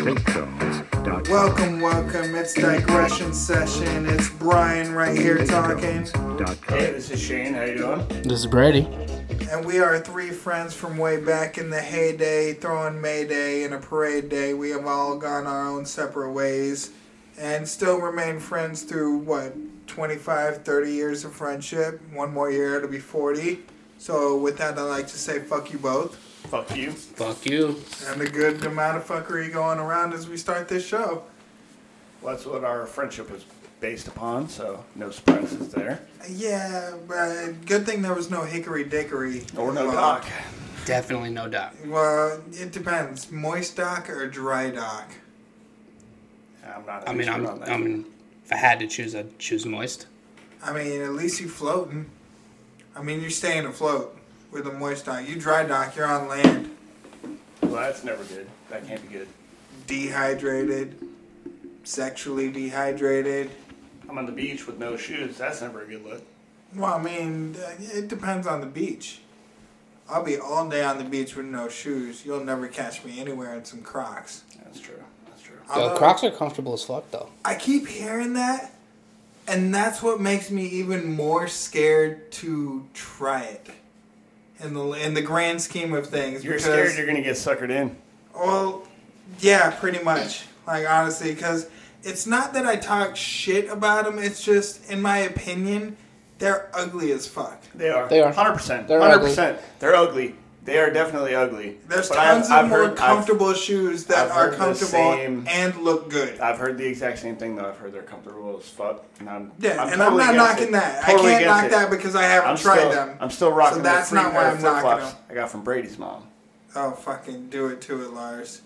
TakeZones.com. Welcome, welcome. It's digression session. It's Brian right here talking, Hey, this is Shane. How you doing? This is Brady. and we are three friends from way back in the heyday, throwing May Day and a parade day. We have all gone our own separate ways, and still remain friends through what 25, 30 years of friendship. One more year, it'll be 40. So with that, I'd like to say fuck you both, Fuck you. Fuck you. and a good amount of fuckery going around as we start this show. Well, that's what our friendship was based upon, so no surprises there. Yeah, but good thing there was no hickory dickory. Or no Well, doc. Definitely no doubt. Well, it depends. Moist dock or dry dock? I'm not. I mean, I'm, on that. I mean, if I had to choose, I'd choose moist. I mean, at least you're floating. I mean, you're staying afloat with a moist dock. You dry dock, you're on land, well, that's never good. That can't be good. dehydrated, sexually dehydrated. I'm on the beach with no shoes. That's never a good look. Well, I mean, it depends on the beach. I'll be all day on the beach with no shoes. You'll never catch me anywhere in some Crocs. That's true. That's true. Yo, Crocs are comfortable as fuck, though. I keep hearing that, and that's what makes me even more scared to try it. In the in the grand scheme of things, You're because, scared you're gonna get suckered in. Well, yeah, pretty much. Like honestly, because it's not that I talk shit about them. It's just, in my opinion, they're ugly as fuck. They are. They are. Hundred percent. They're Hundred ugly. percent. They're ugly. They are definitely ugly. There's But I've- tons I've of more heard- I've- comfortable shoes that I've are comfortable same- and look good. I've heard the exact same thing though. I've heard they're comfortable as fuck. And I'm, Yeah, I'm and totally I'm not against knocking it. that. Totally I can't against knock it. that because I haven't I'm tried still, them. I'm still rocking So that's the free not pair why of I'm knocking flip-flops them. I got from Brady's mom. Oh, fucking do it to it, Lars.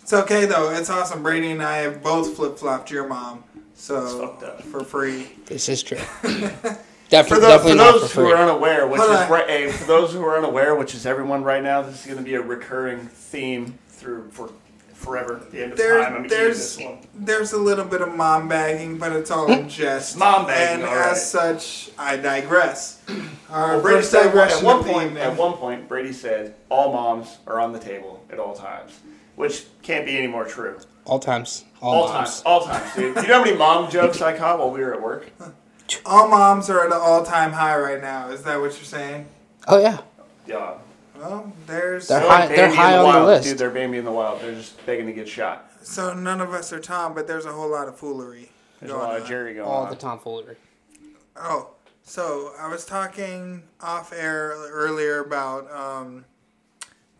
It's okay though. It's awesome. Brady and I have both flip flopped your mom, so fucked up. for free. This is true. For definitely, those, for definitely for those who are unaware, which Hold is right, hey, for those who are unaware, which is everyone right now, this is going to be a recurring theme through for forever. The end of There's time. I'm there's this one. there's a little bit of mom bagging, but it's all hmm? in jest. Mom bagging, and all right. as such, I digress. Our Well, Brady said at one point. At one point, Brady said all moms are on the table at all times, which can't be any more true. All times. All, All moms. times, all times, dude. You know how many mom jokes I caught while we were at work? all moms are at an all time high right now. Is that what you're saying? Oh, yeah. Yeah. Well, there's They're They're high- like they're high the on the list. Dude, they're Bambi in the wild. They're just begging to get shot. so none of us are Tom, but there's a whole lot of foolery. There's a going lot of. Jerry going All on. the tomfoolery. Oh, so I was talking off air earlier about um,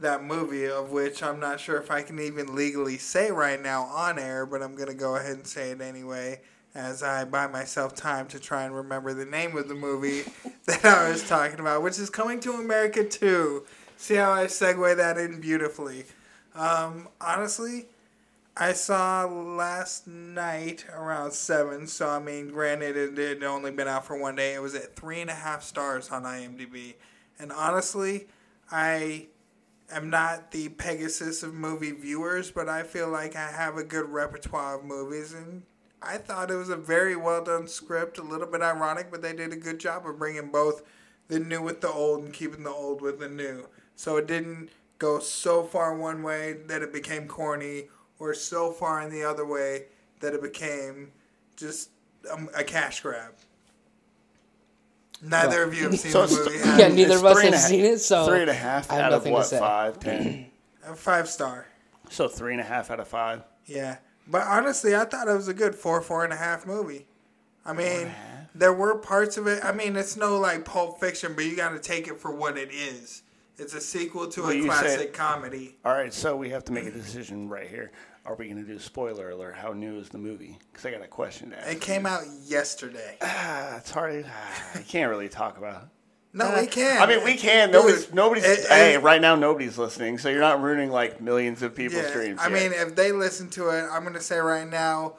that movie, of which I'm not sure if I can even legally say right now on air, but I'm going to go ahead and say it anyway as I buy myself time to try and remember the name of the movie that I was talking about, which is Coming to America 2. See how I segue that in beautifully. Um, honestly, I saw last night around seven. So I mean, granted, it had only been out for one day. It was at three and a half stars on IMDb, and honestly, I am not the Pegasus of movie viewers, but I feel like I have a good repertoire of movies, and I thought it was a very well done script. A little bit ironic, but they did a good job of bringing both the new with the old and keeping the old with the new. So it didn't go so far one way that it became corny, or so far in the other way that it became just um, a cash grab. Neither of you have seen So the it's- movie. Yeah, have neither of us have seen it, so three and a half I have out of nothing to what? say. Five, ten. A five star. so three and a half out of five. Yeah, but honestly, I thought it was a good four, four and a half movie. I mean, there were parts of it. I mean, it's no like Pulp Fiction, but you got to take it for what it is. It's a sequel to Well, a you classic said- comedy. All right, so we have to make a decision right here. Are we going to do spoiler alert? How new is the movie? Because I got a question to ask. It came out yesterday. Ah, it's hard. Ah, I can't really talk about. It. No, uh, we can. I mean, we can. Dude, Nobody's. Nobody's. it- hey, it- right now nobody's listening, so you're not ruining like millions of people's Yeah, dreams. I yet. mean, if they listen to it, I'm gonna say right now,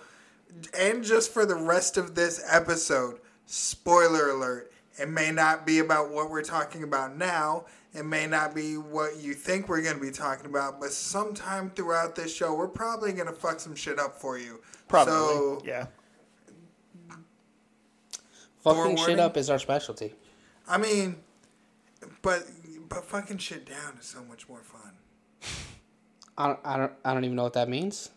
and just for the rest of this episode, spoiler alert. It may not be about what we're talking about now. It may not be what you think we're gonna be talking about, but sometime throughout this show, we're probably gonna fuck some shit up for you. probably. So, yeah. Fucking shit up is our specialty. I mean, but but fucking shit down is so much more fun. I don't, I don't, I don't even know what that means.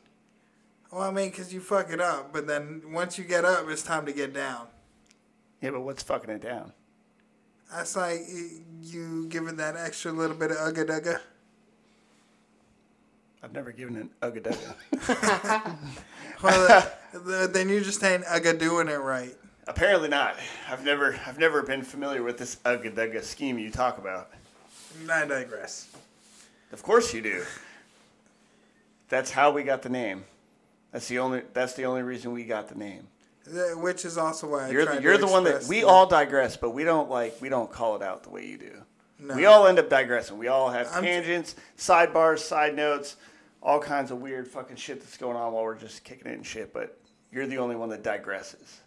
Well, I mean, because you fuck it up, but then once you get up, it's time to get down. Yeah, but what's fucking it down? That's like you giving that extra little bit of ugga dugga. I've never given an ugga dugga. Well, uh, then you're just saying ugga doing it right. Apparently not. I've never, I've never been familiar with this ugga dugga scheme you talk about. I digress. Of course you do. That's how we got the name. That's the only. That's the only reason we got the name. Which is also why I You're the, you're the one that we the- all digress, but we don't like we don't call it out the way you do. No. We all end up digressing. We all have I'm- tangents, sidebars, side notes, all kinds of weird fucking shit that's going on while we're just kicking it and shit. But you're the only one that digresses.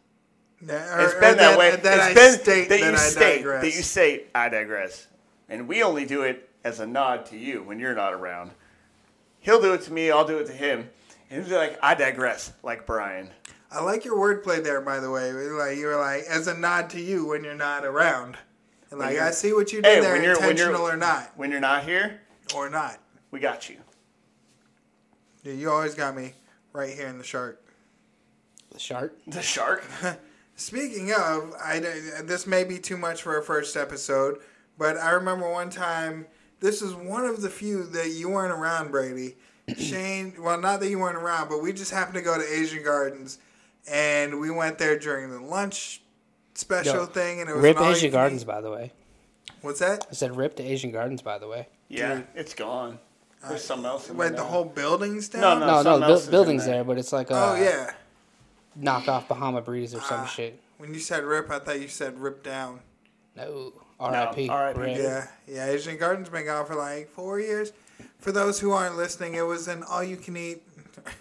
Yeah, or- It's or been that, way. That it's I been state that that, you I state digress. that you say I digress, and we only do it as a nod to you when you're not around. He'll do it to me. I'll do it to him, and he'll be like, "I digress," like Brian. I like your wordplay there, by the way. Like you were like as a nod to you when you're not around. And like I see what you Hey, did there, when you're- when you're- intentional or not, When you're not here, or not. we got you. Yeah, you always got me right here in the shark. The shark. The shark. Speaking of, I this may be too much for a first episode, but I remember one time. This is one of the few that you weren't around, Brady. Shane, well, not that you weren't around, but we just happened to go to Asian Gardens, and we went there during the lunch special Yo, thing, and it was Rip an Asian Gardens, by the way. What's that? I said rip to Asian Gardens, by the way. Yeah, Dude. it's gone. There's uh, something else. In Wait, there the whole building's down. No, No, no, something the else is bu- in building's there. there, but it's like a Oh uh, yeah. Knockoff Bahama Breeze or some Ah. shit. When you said rip, I thought you said rip down. No, R.I.P. R.I.P. Rip. Yeah, yeah. Asian Gardens been gone for like four years. For those who aren't listening, it was an all-you-can-eat.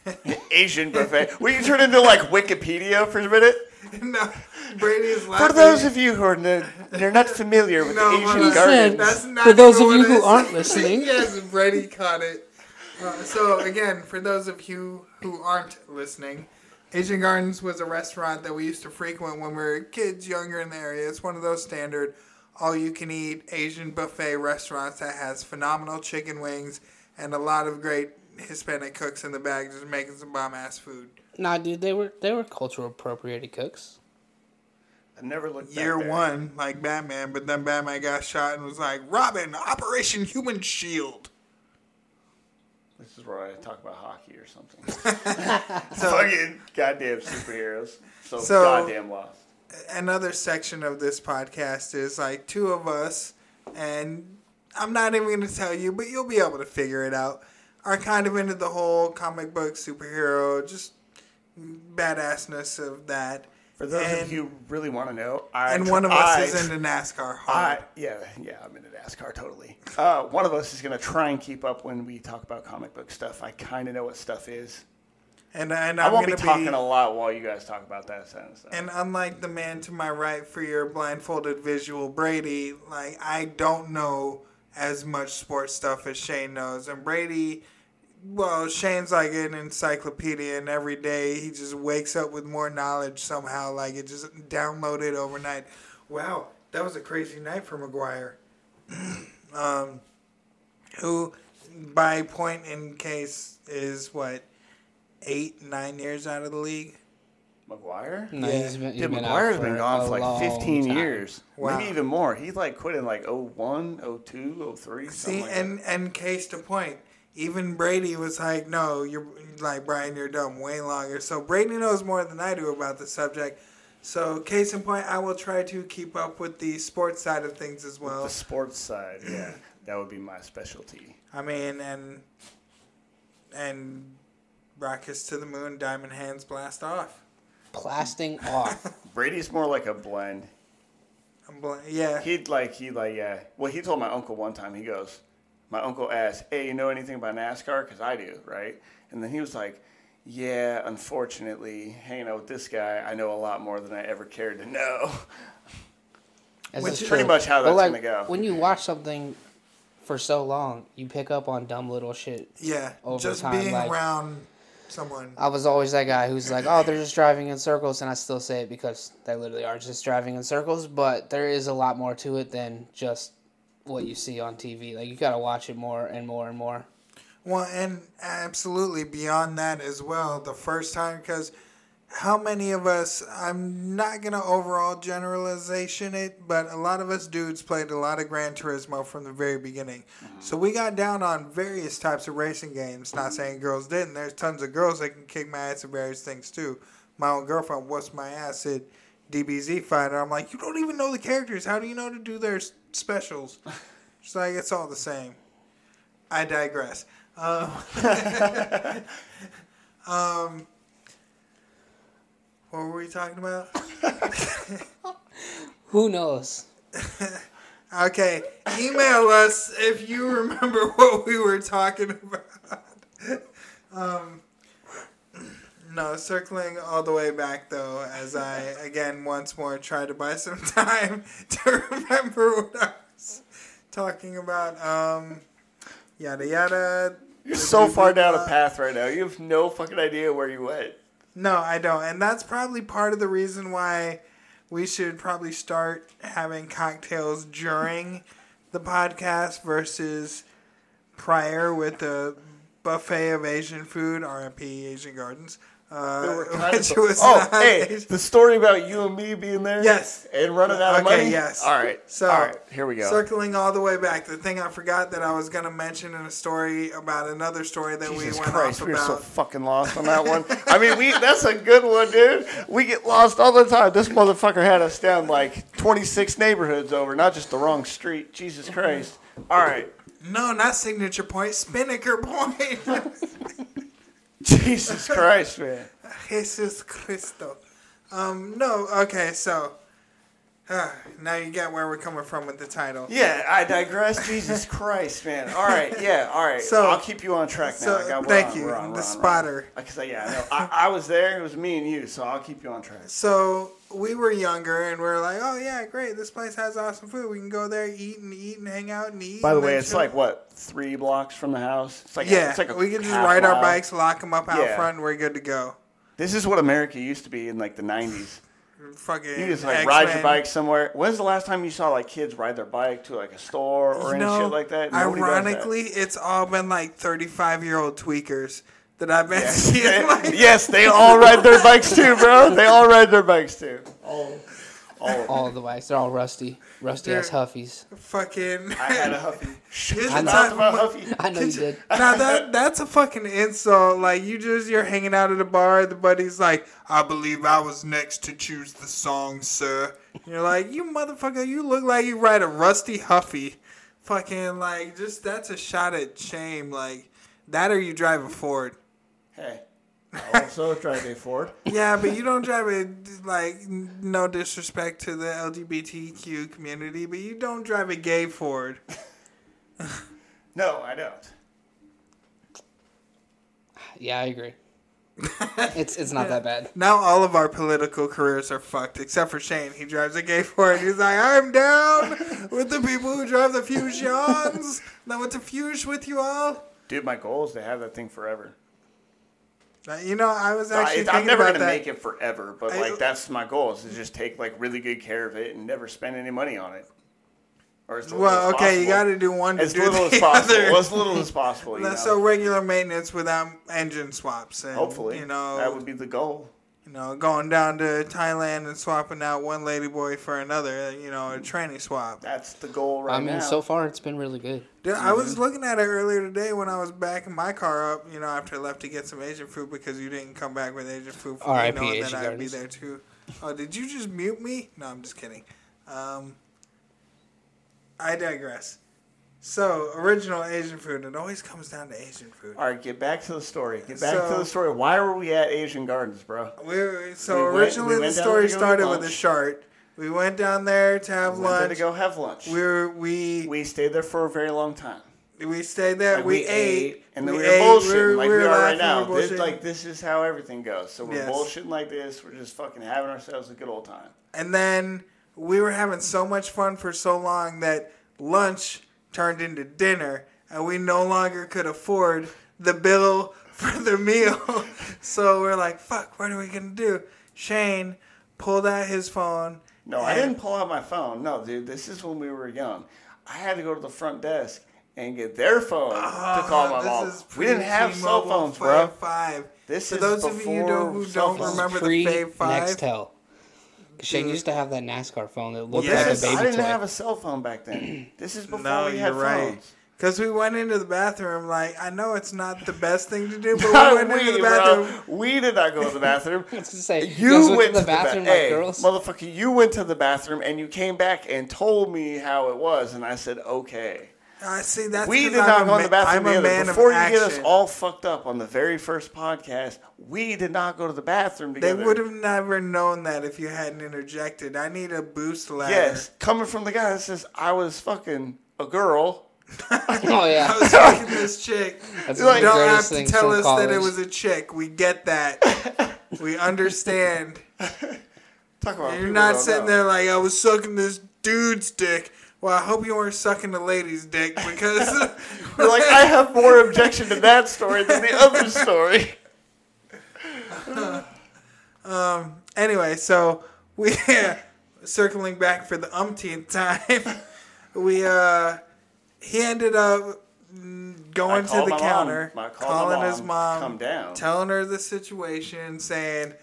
Asian buffet. Will you turn into like Wikipedia for a minute? no, Brady is laughing. For those of you who are n- they're not familiar with No, Asian hold on. Listen, gardens, That's not For those of you who aren't listening. yes, Brady caught it. Uh, so again, for those of you who aren't listening, Asian Gardens was a restaurant that we used to frequent when we were kids, younger in the area. It's one of those standard all-you-can-eat Asian buffet restaurants that has phenomenal chicken wings and a lot of great Hispanic cooks in the back just making some bomb-ass food. Nah, dude, they were they were cultural appropriated cooks. I never looked. Year back there. one, like Batman, but then Batman got shot and was like, Robin, Operation Human Shield. This is where I talk about hockey or something. Fucking goddamn superheroes. So, So- goddamn lost. another section of this podcast is like two of us, and I'm not even going to tell you, but you'll be able to figure it out. Are kind of into the whole comic book superhero, just badassness of that. For those and, of you who really want to know, I and one of us I- is into NASCAR I, yeah, yeah, I'm into NASCAR totally. Uh, one of us is going to try and keep up when we talk about comic book stuff. I kind of know what stuff is. and and I I'm won't be talking be. a lot while you guys talk about that kind of stuff. And unlike the man to my right for your blindfolded visual, Brady, like I don't know as much sports stuff as Shane knows. And Brady, well, Shane's like an encyclopedia, and every day he just wakes up with more knowledge somehow. Like it just downloaded overnight. Wow, that was a crazy night for McGuire. um, who, by point in case, is what eight, nine years out of the league. McGuire? No, Yeah. he's been, he's Dude, been McGuire's out been gone for like 15 time. years. Wow. Maybe even more. He like quit in like 01, 02, 03. See, like and and case to point, even Brady was like, "No, you're like Brian, you're dumb way longer." So Brady knows more than I do about the subject. So case in point, I will try to keep up with the sports side of things as that. well. The sports side, yeah. That would be my specialty. I mean, and and rockets to the moon, diamond hands blast off. Blasting off. Brady's more like a blend. I'm bl- yeah, He'd like, he like, yeah. Well, he told my uncle one time, he goes, my uncle asked, hey, you know anything about NASCAR? Because I do, right? And then he was like, yeah, unfortunately, hanging out with this guy, I know a lot more than I ever cared to know. This Which is is true. pretty much how But, that's like, gonna go. When you watch something for so long, you pick up on dumb little shit. yeah. over Just time, being like- around someone. I was always that guy who's like, oh, they're just driving in circles, and I still say it because they literally are just driving in circles. But there is a lot more to it than just what you see on TV. Like you gotta watch it more and more and more. Well, and absolutely beyond that as well. The first time, because how many of us, I'm not going to overall generalization it, but a lot of us dudes played a lot of Gran Turismo from the very beginning. Mm-hmm. So we got down on various types of racing games. Not saying girls didn't. There's tons of girls that can kick my ass at various things too. My own girlfriend what's my ass at DBZ Fighter. I'm like, you don't even know the characters. How do you know to do their specials? She's like, it's all the same. I digress. Um, um, what were we talking about? Who knows? Okay, email us if you remember what we were talking about. um, no, circling all the way back though, as I again once more try to buy some time to remember what I was talking about. Um, yada yada. You're so far down a path right now. You have no fucking idea where you went. No, I don't. And that's probably part of the reason why we should probably start having cocktails during the podcast versus prior with the buffet of Asian food, RMP Asian Gardens. Uh, They were kind which of- was oh, not hey, the story about you and me being there. Yes. And running out of Okay, money. yes. All right. So, all right. Here we go. Circling all the way back, the thing I forgot that I was going to mention in a story about another story that Jesus we went Christ, off we were so fucking lost on that one. I mean, we that's a good one, dude. We get lost all the time. This motherfucker had us down like 26 neighborhoods over, not just the wrong street. Jesus Christ. All right. no, not signature point, Spinnaker point. Jesus Christ, man. Jesus Cristo. Um, no, okay, so now you get where we're coming from with the title. Yeah, I digress. Jesus Christ, man. All right, yeah, all right. So- I'll keep you on track now. so, thank on, you, on, the on, spotter. Because yeah, no, I, I was there. It was me and you, so I'll keep you on track. So we were younger and we are like, oh yeah, great, this place has awesome food. We can go there, eat and eat and hang out and eat. By the way, it's chill." like what three blocks from the house. It's like yeah, it's like a we can just ride our bikes, lock them up out Yeah. front, and we're good to go. This is what America used to be in like the '90s. Fucking You just like X-Men. ride your bike somewhere. When's the last time you saw like kids ride their bike to like a store or You any know, shit like that? Nobody does that. ironically, it's all been like thirty-five-year-old tweakers that I've been Yeah. seeing. Like, yes, they all ride their bikes too, bro. They all ride their bikes too. All, all. of them. All the bikes, they're all rusty, rusty ass They're- Huffies. fucking. I had a Huffy. Here's I know. About Huffy. I know you did. now that that's a fucking insult. Like you just you're hanging out at a bar, the buddy's like, "I believe I was next to choose the song, sir." You're like, "You motherfucker, you look like you ride a rusty Huffy." Fucking like, just that's a shot at shame. Like that, or you drive a Ford. Hey, I also drive a Ford. Yeah, but you don't drive a like. No disrespect to the LGBTQ community, but you don't drive a gay Ford. No, I don't. Yeah, I agree. it's it's not that bad. Now all of our political careers are fucked, except for Shane. He drives a gay Ford. He's like, I'm down with the people who drive the Fusions. I want to fuse with you all. Dude, my goal is to have that thing forever. You know, I was I, actually I'm never gonna that. make it forever, but I- like that's my goal is to just take like really good care of it and never spend any money on it. Or as Well, as okay, you got to do one as do little as possible. other. As little as possible. You know? So regular maintenance without engine swaps. And, Hopefully, you know, that would be the goal. You know, going down to Thailand and swapping out one lady boy for another. You know, a tranny swap. That's the goal right I mean, now. so far it's been really good. Dude, I was looking at it earlier today when I was backing my car up, you know, after I left to get some Asian food because you didn't come back with Asian food for me, R.I.P. knowing Asian that I'd be there too. Oh, did you just mute me? No, I'm just kidding. Um, I digress. So, original Asian food, it always comes down to Asian food. All right, get back to the story. Get back to the story. Why were we at Asian Gardens, bro? We, so, We went- originally we the story started with a chart. We went down there to have We went lunch. to go have lunch. We were, we, we stayed there for a very long time. we stayed there. Like, we, ate. and then we, we were bullshitting we were- like we we, are right now. This, like this is how everything goes. So we're Yes. bullshitting like this. We're just fucking having ourselves a good old time. And then we were having so much fun for so long that lunch turned into dinner, and we no longer could afford the bill for the meal. so we're like, fuck, what are we going to do? Shane pulled out his phone. No, I didn't pull out my phone. No, dude, this is when we were young. I had to go to the front desk and get their phone to call my Ah, this mom. is We didn't have cell pre-T-Mobile phones, bro. Five, five. This For is those of you before don't- who cell don't phones. remember the Pre Fave 5? Nextel. 'Cause Shane used to have that NASCAR phone that Well, looked Yes. like is, a I baby didn't toy. have a cell phone back then. This is before No, we had you're right. Because we went into the bathroom, like, I know it's not the best thing to do, but we went we, into the bro. bathroom. We did not go to the bathroom. I gonna say, You, guys went, to to the bathroom, like hey, girls. motherfucker. You went to the bathroom and you came back and told me how it was, and I said okay. I see, that's We did I'm not a go in the bathroom I'm a together. man Before of you get us all fucked up on the very first podcast, we did not go to the bathroom together. They would have never known that if you hadn't interjected. I need a boost ladder. Yes, coming from the guy that says I was fucking a girl. oh yeah, I was fucking this chick. that's You like- don't have to tell us college. that it was a chick. We get that. we understand. Talk about You're not don't sitting know. there like I was sucking this dude's dick. Well, I hope you weren't sucking the lady's dick because You're like I have more objection to that story than the other story. um. anyway, so we circling back for the umpteenth time. We uh, he ended up going to the counter, mom. Calling my his mom mom, to come down. telling her the situation, saying.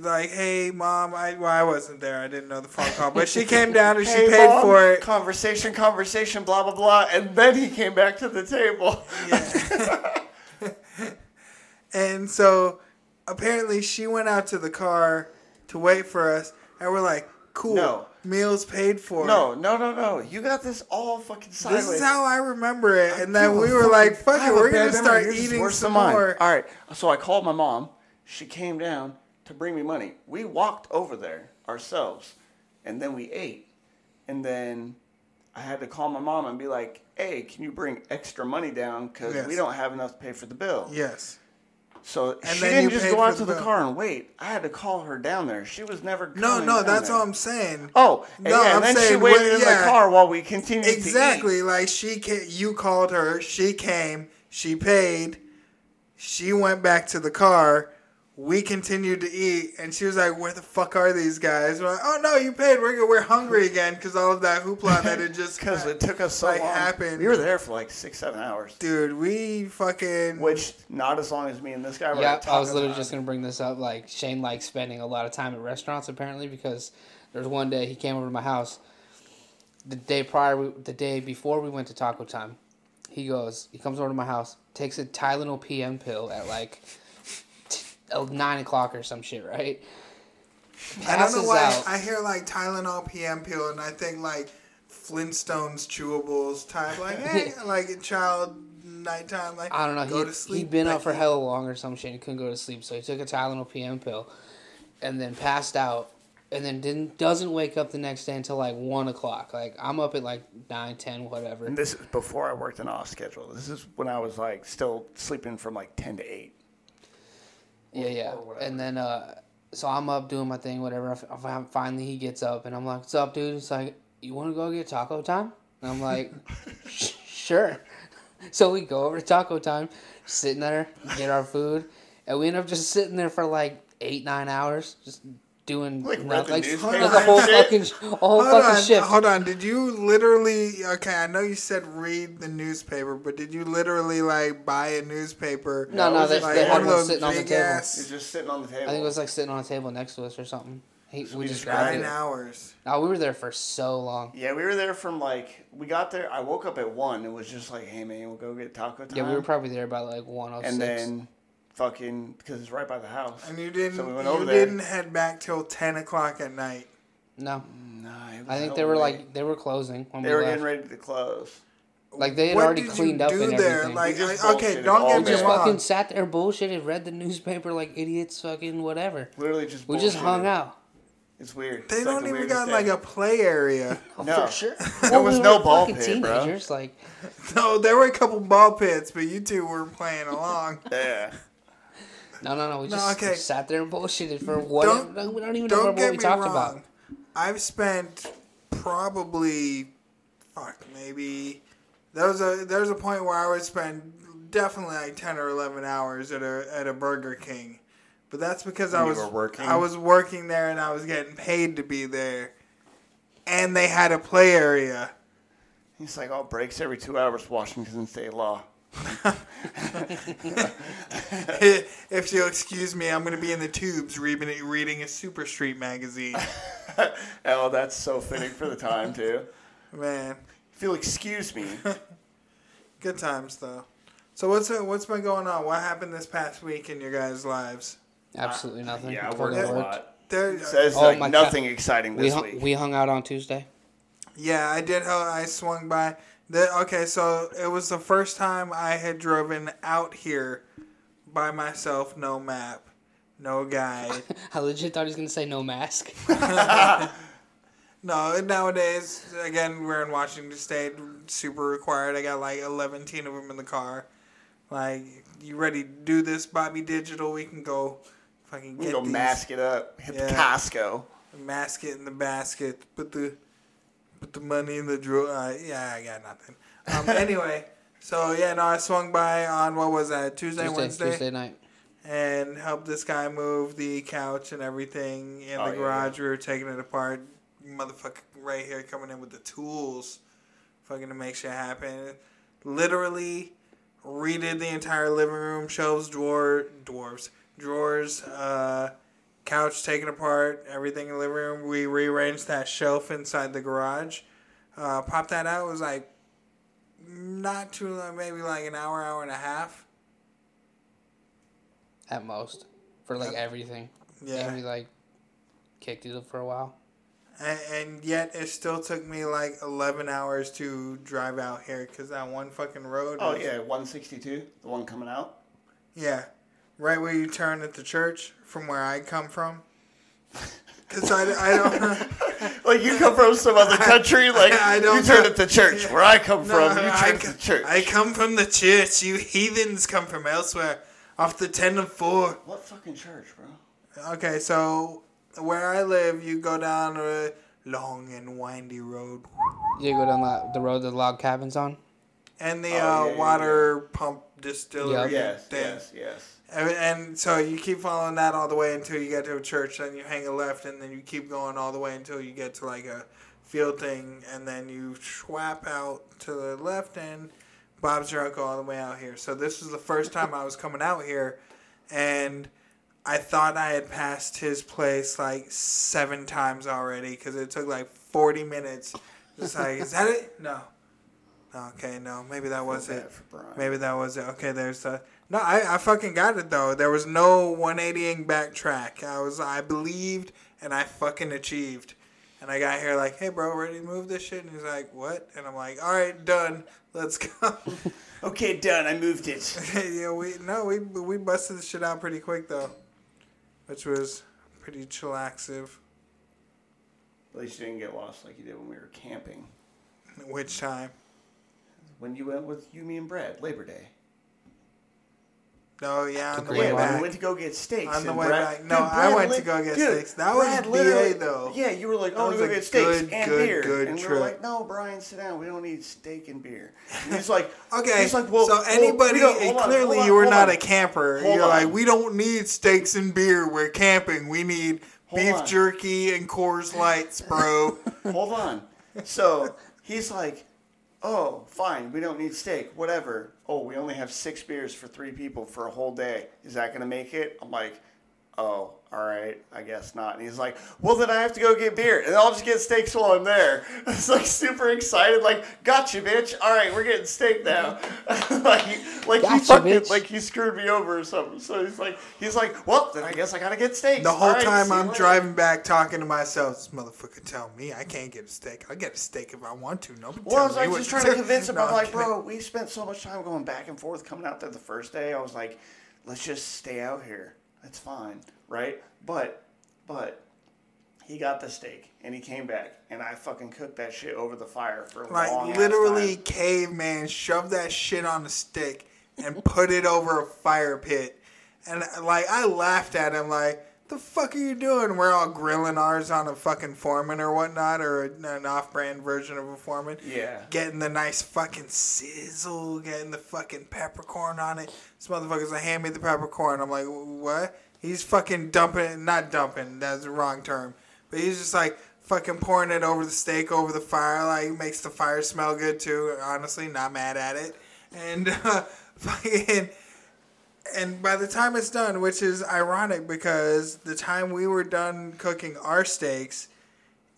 Like, hey, mom, I well, I wasn't there. I didn't know the phone call, but she came down and she Hey, paid Mom, for it. Conversation, conversation, blah blah blah, and then he came back to the table. Yeah. and so apparently she went out to the car to wait for us, and we're like, cool, No. meals paid for. No, no, no, no. You got this all fucking sideways. This is how I remember it. And then we were like, I fuck it, we're going to start eating some more. All right. So I called my mom. She came down to bring me money. We walked over there ourselves, and then we ate. And then I had to call my mom and be like, "Hey, can you bring extra money down because Yes. we don't have enough to pay for the bill?" Yes. So And she then didn't just go out to the the car and wait. I had to call her down there. She was never. No, coming no, that's there. all I'm saying. Oh, and No, yeah, I'm then she waited in yeah. the car while we continued. Exactly. Like she came, you called her, she came, she paid, she went back to the car. We continued to eat, and she was like, "Where the fuck are these guys?" We're like, "Oh no, you paid. We're we're hungry again because all of that hoopla that it just Because it took us so like, long. happened. We were there for like six, seven hours. Dude, we fucking Which not as long as me and this guy. Yeah, I was literally Time. just gonna bring this up. Like Shane likes spending a lot of time at restaurants apparently because there's one day he came over to my house. The day prior, we, the day before we went to Taco Time, he goes, he comes over to my house, takes a Tylenol PM pill at like t- nine o'clock or some shit, right? I don't know why out. I hear like Tylenol PM pill and I think like Flintstones chewables type like hey eh, like a child nighttime like I don't know. go he, to sleep. He'd been up for Becky. hella long or some shit. He couldn't go to sleep, so he took a Tylenol PM pill, and then passed out, and then didn't doesn't wake up the next day until like one o'clock. Like I'm up at like nine, ten, whatever. And this is before I worked an off schedule. This is when I was like still sleeping from like ten to eight. Yeah, yeah. or whatever. And then, uh, so I'm up doing my thing, whatever. I f- I fi- Finally, he gets up, and I'm like, "What's up, dude?" He's like, "You want to go get taco time?" And I'm like, "Sure." So we go over to taco time, sitting there, get our food, and we end up just sitting there for like eight, nine hours, just doing Like, read nothing. the like, newspaper whole shit? fucking, sh- whole Hold fucking on, shift. hold on. Did you literally? Okay, I know you said read the newspaper, but did you literally like buy a newspaper? No, it no, they, like they had one those sitting on the table. ass He's just sitting on the table. I think it was like sitting on a table next to us or something. He, we we just just grabbed nine it. hours. No, we were there for so long. Yeah, we were there from like we got there. I woke up at one. It was just like, hey man, we'll go get taco time. Yeah, we were probably there by like one oh six. and then fucking because it's right by the house. And you didn't. So we went you over there. didn't head back till ten o'clock at night. no, mm, Nah, it was I think hella they were late. like they were closing when they we were left. getting ready to close. Like they had What already did you cleaned up do and there? everything. Like, We just I- okay, bullshitted don't get we me just wrong. fucking sat there, bullshitted, read the newspaper like idiots, fucking whatever. Literally just. We just hung out. It's weird. They It's like don't the even weirdest got thing. like a play area. Oh, no. For sure. There was we no were ball fucking pit, bro. Like no, there were a couple ball pits, but you two were playing along. Yeah. No, no, no. We No, just okay. sat there and bullshitted for what? Don't- we don't even know Don't what get we me talked wrong. about. I've spent probably, fuck, maybe there was a there was a point where I would spend definitely like ten or eleven hours at a at a Burger King, but that's because I When you was were working? I was working there and I was getting paid to be there, and they had a play area. He's like, oh, breaks every two hours, Washington state law. if you'll excuse me, I'm going to be in the tubes reading, reading a Super Street magazine. oh, that's so fitting for the time, too. Man, If you'll excuse me. good times though. So what's what's been going on? What happened this past week in your guys' lives? Absolutely nothing. Yeah, I Fucking worked a lot. There, Says Oh, like my nothing exciting We hung, week. we hung out on Tuesday. Yeah, I did. I swung by. The, okay, so it was the first time I had driven out here by myself, no map, no guide. I legit thought he was gonna say no mask. no, nowadays, again, we're in Washington State, super required. I got like 11 of them in the car. Like, you ready to do this, Bobby Digital? We can go fucking we get can go these, mask it up. Hit the Yeah. Costco. mask it in the basket, put the put the money in the drawer. Uh, yeah, I got nothing. Um, anyway, so yeah, no, I swung by on what was that Tuesday, Tuesday, Wednesday, Tuesday night. and helped this guy move the couch and everything in Oh, the yeah, garage. We were taking it apart. Motherfucker, right here coming in with the tools, fucking to make shit happen. Literally redid the entire living room, shelves, drawer, dwarves, drawers, uh, couch taken apart, everything in the living room. We rearranged that shelf inside the garage. Uh, popped that out. It was like not too long, maybe like an hour, hour and a half. at most for like everything. Yeah. And we like kicked it up for a while. And, and yet it still took me like 11 hours to drive out here because that one fucking road. Oh, was- yeah, 162, the one coming out. Yeah. Right where you turn at the church from where I come from. Because I, I don't. Like you come from some other country, like I don't you turn know. at the church. Where I come No, from, you I, turn at the church. I come from the church. You heathens come from elsewhere. Off the 10 and 4. what fucking church, bro? Okay, so where I live, you go down a long and windy road. You go down the, the road that the log cabin's on. And the Oh, uh, yeah, yeah, water pump distillery Yes, thing. yes, yes. And, so you keep following that all the way until you get to a church, then you hang a left, and then you keep going all the way until you get to like a field thing, and then you swap out to the left, and Bob's your uncle all the way out here. So this was the first time I was coming out here, and I thought I had passed his place like seven times already because it took like 40 minutes. Just like, is that it? No. Okay, no, maybe that was it. bad for Brian. Maybe that was it. Okay, there's the. No, I, I fucking got it though. There was no 180ing backtrack. I was I believed and I fucking achieved. And I got here like, hey bro, ready to move this shit? And he's like, what? And I'm like, all right, done. Let's go. Okay, done. I moved it. yeah, we no, we we busted the shit out pretty quick though, which was pretty chillaxive. At least you didn't get lost like you did when we were camping. Which time? When you went with you, me, and Brad, Labor Day. Oh yeah, on the way back. we went to go get steaks. On the way Brad- back. No, Dude, I went to go get dude, steaks. That was Brad BA literally- though. Yeah, you were like, oh, was go get steaks good, and good, beer. good and we were like, no, Brian, sit down. We don't need steak and beer. And he's like, Okay, he's like, well, so well, anybody, we don't- eh, on, clearly on, you were not on. a camper. You're like, we don't need steaks and beer. We're camping. We need Hold beef jerky and Coors Lights, bro. Hold on. So he's like, oh, fine, we don't need steak, whatever. Oh, we only have six beers for three people for a whole day. Is that going to make it? I'm like, oh, all right, I guess not. And he's like, well, then I have to go get beer, and I'll just get steaks while I'm there. It's like super excited, like, gotcha, bitch. All right, we're getting steak now. like, like he fucking, bitch. like he screwed me over or something. So he's like, he's like, well, then I guess I gotta get steaks. The whole right, time I'm later." driving back talking to myself, this motherfucker tell me I can't get a steak. I'll get a steak if I want to. Nobody Well, I was like just trying to convince him. No, I'm like, kidding. bro, we spent so much time going back and forth coming out there the first day. I was like, let's just stay out here. That's fine, right? But, but he got the steak and he came back and I fucking cooked that shit over the fire for a long Like ass literally, time. caveman shoved that shit on a stick and put it over a fire pit, and like I laughed at him like. The fuck are you doing? We're all grilling ours on a fucking foreman or whatnot, or an off-brand version of a foreman. Yeah. Getting the nice fucking sizzle, getting the fucking peppercorn on it. This motherfucker's like, hand me the peppercorn. I'm like, what? He's fucking dumping, not dumping, that's the wrong term. But he's just like, fucking pouring it over the steak over the fire, like makes the fire smell good too. Honestly, not mad at it. And uh, fucking, and by the time it's done, which is ironic because the time we were done cooking our steaks,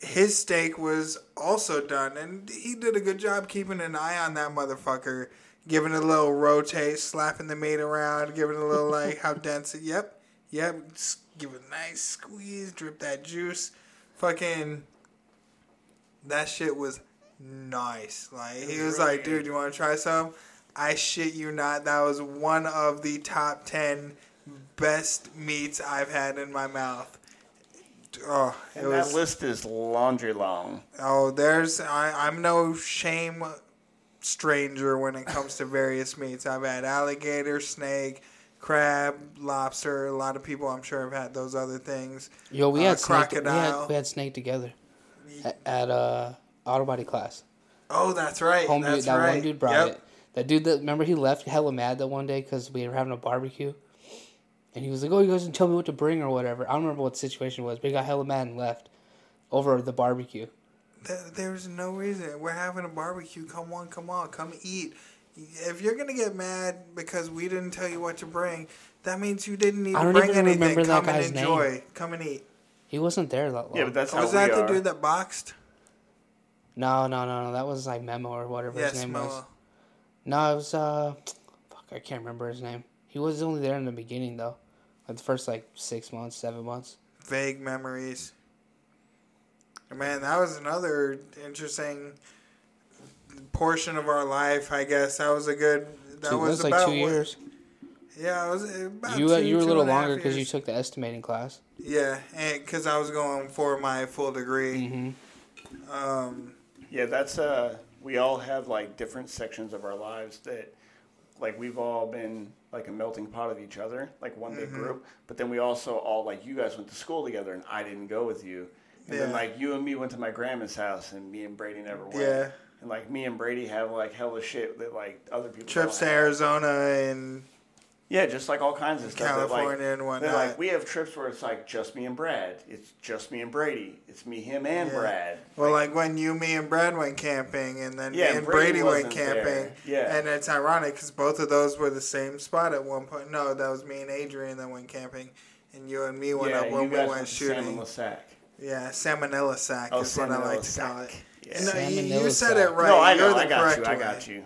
his steak was also done, and he did a good job keeping an eye on that motherfucker, giving it a little rotate, slapping the meat around, giving it a little like how dense it. Yep, yep. Just give it a nice squeeze, drip that juice. Fucking, that shit was nice. Like he was like, dude, you want to try some? I shit you not. That was one of the top ten best meats I've had in my mouth. Oh, it And was. that list is laundry long. Oh, there's I, I'm no shame stranger when it comes to various meats. I've had alligator, snake, crab, lobster. A lot of people, I'm sure, have had those other things. Yo, we Uh, had snake. We crocodile. had, we had snake together at, at uh auto body class. Oh, that's right. Home that's dude, that right. one dude brought Yep. it. That dude that remember he left hella mad that one day because we were having a barbecue, and he was like, "Oh, you guys didn't tell me what to bring or whatever." I don't remember what the situation was, but he got hella mad and left over the barbecue. There- There's no reason. We're having a barbecue. Come on, come on, come eat. If you're gonna get mad because we didn't tell you what to bring, that means you didn't need to bring even anything. remember that Come and guy's name. enjoy. Come and eat. He wasn't there that long. Yeah, but that's how Was we that the dude that boxed? no, no, no, no. That was like Memo or whatever Yes, his name Moa. was. No, it was uh, fuck, I can't remember his name. He was only there in the beginning though, like the first like six months, seven months. vague memories. Man, that was another interesting portion of our life. I guess that was a good. That Two, it was, was like about two what- years. Yeah, it was about You two, you were a little longer because you took the estimating class. Yeah, and because I was going for my full degree. Mm-hmm. Um, Yeah, that's uh we all have like different sections of our lives that like we've all been like a melting pot of each other, like one big Mm-hmm. group. But then we also all like you guys went to school together and I didn't go with you. And then like you and me went to my grandma's house and me and Brady never went. Yeah. And like me and Brady have like hella shit that like other people trips to. Arizona and Yeah, just like all kinds of stuff. that, like- California and whatnot. like, we have trips where it's like just me and Brad. It's just me and Brady. It's me, him, and Yeah. Brad. Well, like when you, me, and Brad went camping, and then Yeah, me and Brady Brady, went camping. there. Yeah. And it's ironic because both of those were the same spot at one point. No, that was me and Adrian that went camping, and you and me went yeah, up when we went went to Salmon shooting. Yeah, salmonella sack Oh, is what I like Salmonella to call it. Sack. No, you, you said it right. No, I You're know. the I got you. correct I way. got you.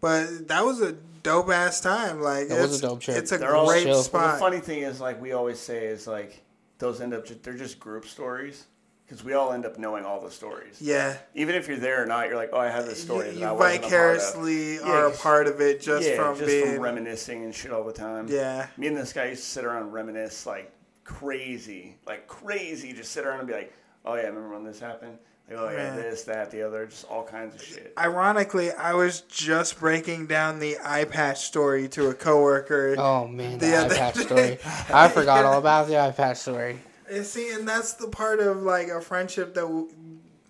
But that was a dope ass time. Like That was it's, a dope trip. It's a They're all great chill. Well, spot. the funny thing is, like we always say, is like those end up just, they're just group stories because we all end up knowing all the stories. yeah, Even if you're there or not, you're like, oh, I have this story you, you wasn't a part of. vicariously Yeah, are a part of it just yeah, from just being. from reminiscing and shit all the time. yeah, Me and this guy used to sit around and reminisce like crazy, like crazy. Just sit around and be like, "Oh yeah, I remember when this happened? Like, oh yeah, Man. this, that, the other, just all kinds of shit." Ironically, I was just breaking down the eye patch story to a coworker. Oh man, the, The eye patch story. I forgot all about the eye patch story. And see, and that's the part of like a friendship that w-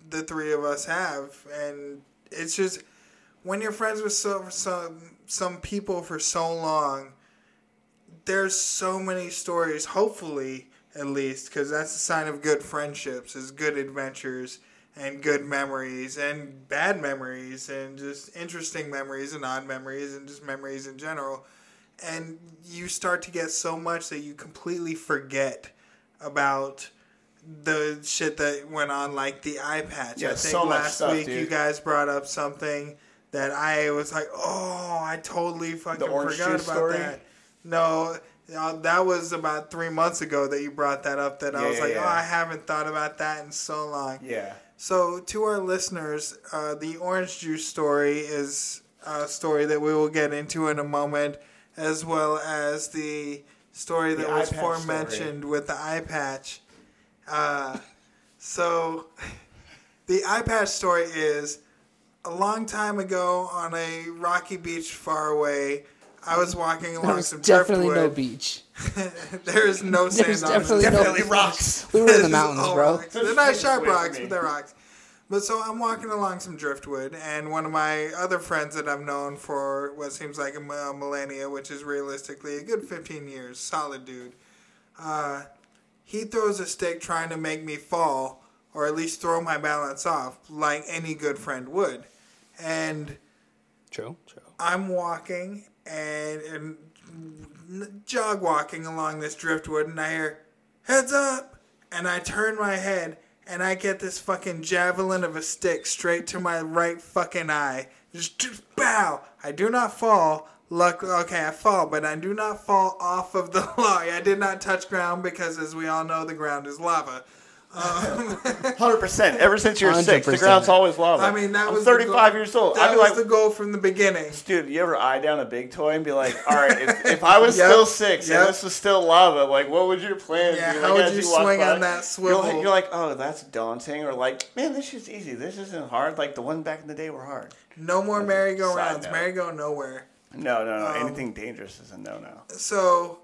the three of us have, and it's just when you're friends with so, some some people for so long. There's so many stories. Hopefully, at least, because that's a sign of good friendships, is good adventures and good memories and bad memories and just interesting memories and odd memories and just memories in general. And you start to get so much that you completely forget about the shit that went on, like the eye patch. Yeah, I think so last stuff, week dude. you guys brought up something that I was like, oh, I totally fucking forgot about story? that. No, uh, that was about three months ago that you brought that up. That I was yeah, like, yeah. oh, I haven't thought about that in so long. Yeah, So, to our listeners, uh, the orange juice story is a story that we will get into in a moment, as well as the story that eye was patch forementioned with the eye patch. Uh, so, the eye patch story is a long time ago on a rocky beach far away. I was walking There along was some definitely driftwood. no beach. there is no sand There's on it. definitely no definitely rocks. We were in This the is mountains, all bro. rocks. They're not sharp away from rocks, me. but they're rocks. But so I'm walking along some driftwood, and one of my other friends that I've known for what seems like a mi- a millennia, which is realistically a good 15 years, solid dude. Uh, he throws a stick trying to make me fall or at least throw my balance off like any good friend would. And True, true. I'm walking and, and jog walking along this driftwood, and I hear, heads up! And I turn my head, and I get this fucking javelin of a stick straight to my right fucking eye. Just, just bow! I do not fall. Luck, okay, I fall, but I do not fall off of the log. I did not touch ground because, as we all know, the ground is lava. Hundred percent. Ever since you were six, the 100%. ground's always lava. I mean, that I'm was the 35 goal- years old. That I'd be was like, the goal from the beginning. dude, you ever eye down a big toy and be like, all right, if, if I was Yep, still six yep. and this was still lava, like, what would your plan Yeah, be? how would as you walk swing by, on that You're swivel? like, you're like, oh, that's daunting, or like, man, this is easy. This isn't hard. Like the one back in the day were hard. No more merry-go-rounds. note. Merry-go nowhere. No, no, no. Um, Anything dangerous is a no-no. so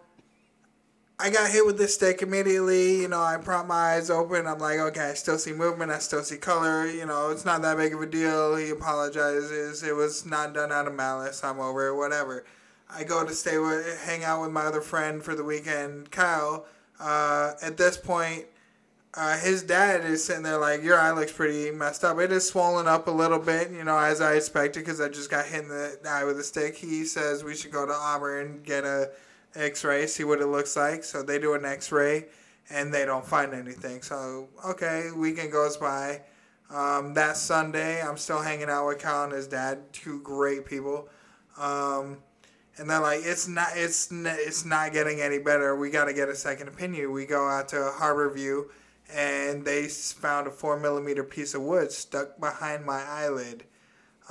I got hit with this stick immediately. You know, I prop my eyes open. I'm like, okay, I still see movement. I still see color. You know, it's not that big of a deal. He apologizes. It was not done out of malice. I'm over it. Whatever. I go to stay with, hang out with my other friend for the weekend, Kyle. Uh, at this point, uh, his dad is sitting there like, your eye looks pretty messed up. It is swollen up a little bit, you know, as I expected because I just got hit in the eye with a stick. He says we should go to Auburn, get a X-ray, see what it looks like. So they do an X-ray, and they don't find anything. So okay, weekend goes by. Um, that Sunday, I'm still hanging out with Kyle and his dad, two great people. Um, and they're like, it's not, it's, it's not getting any better. We got to get a second opinion. We go out to Harborview, and they found a four millimeter piece of wood stuck behind my eyelid.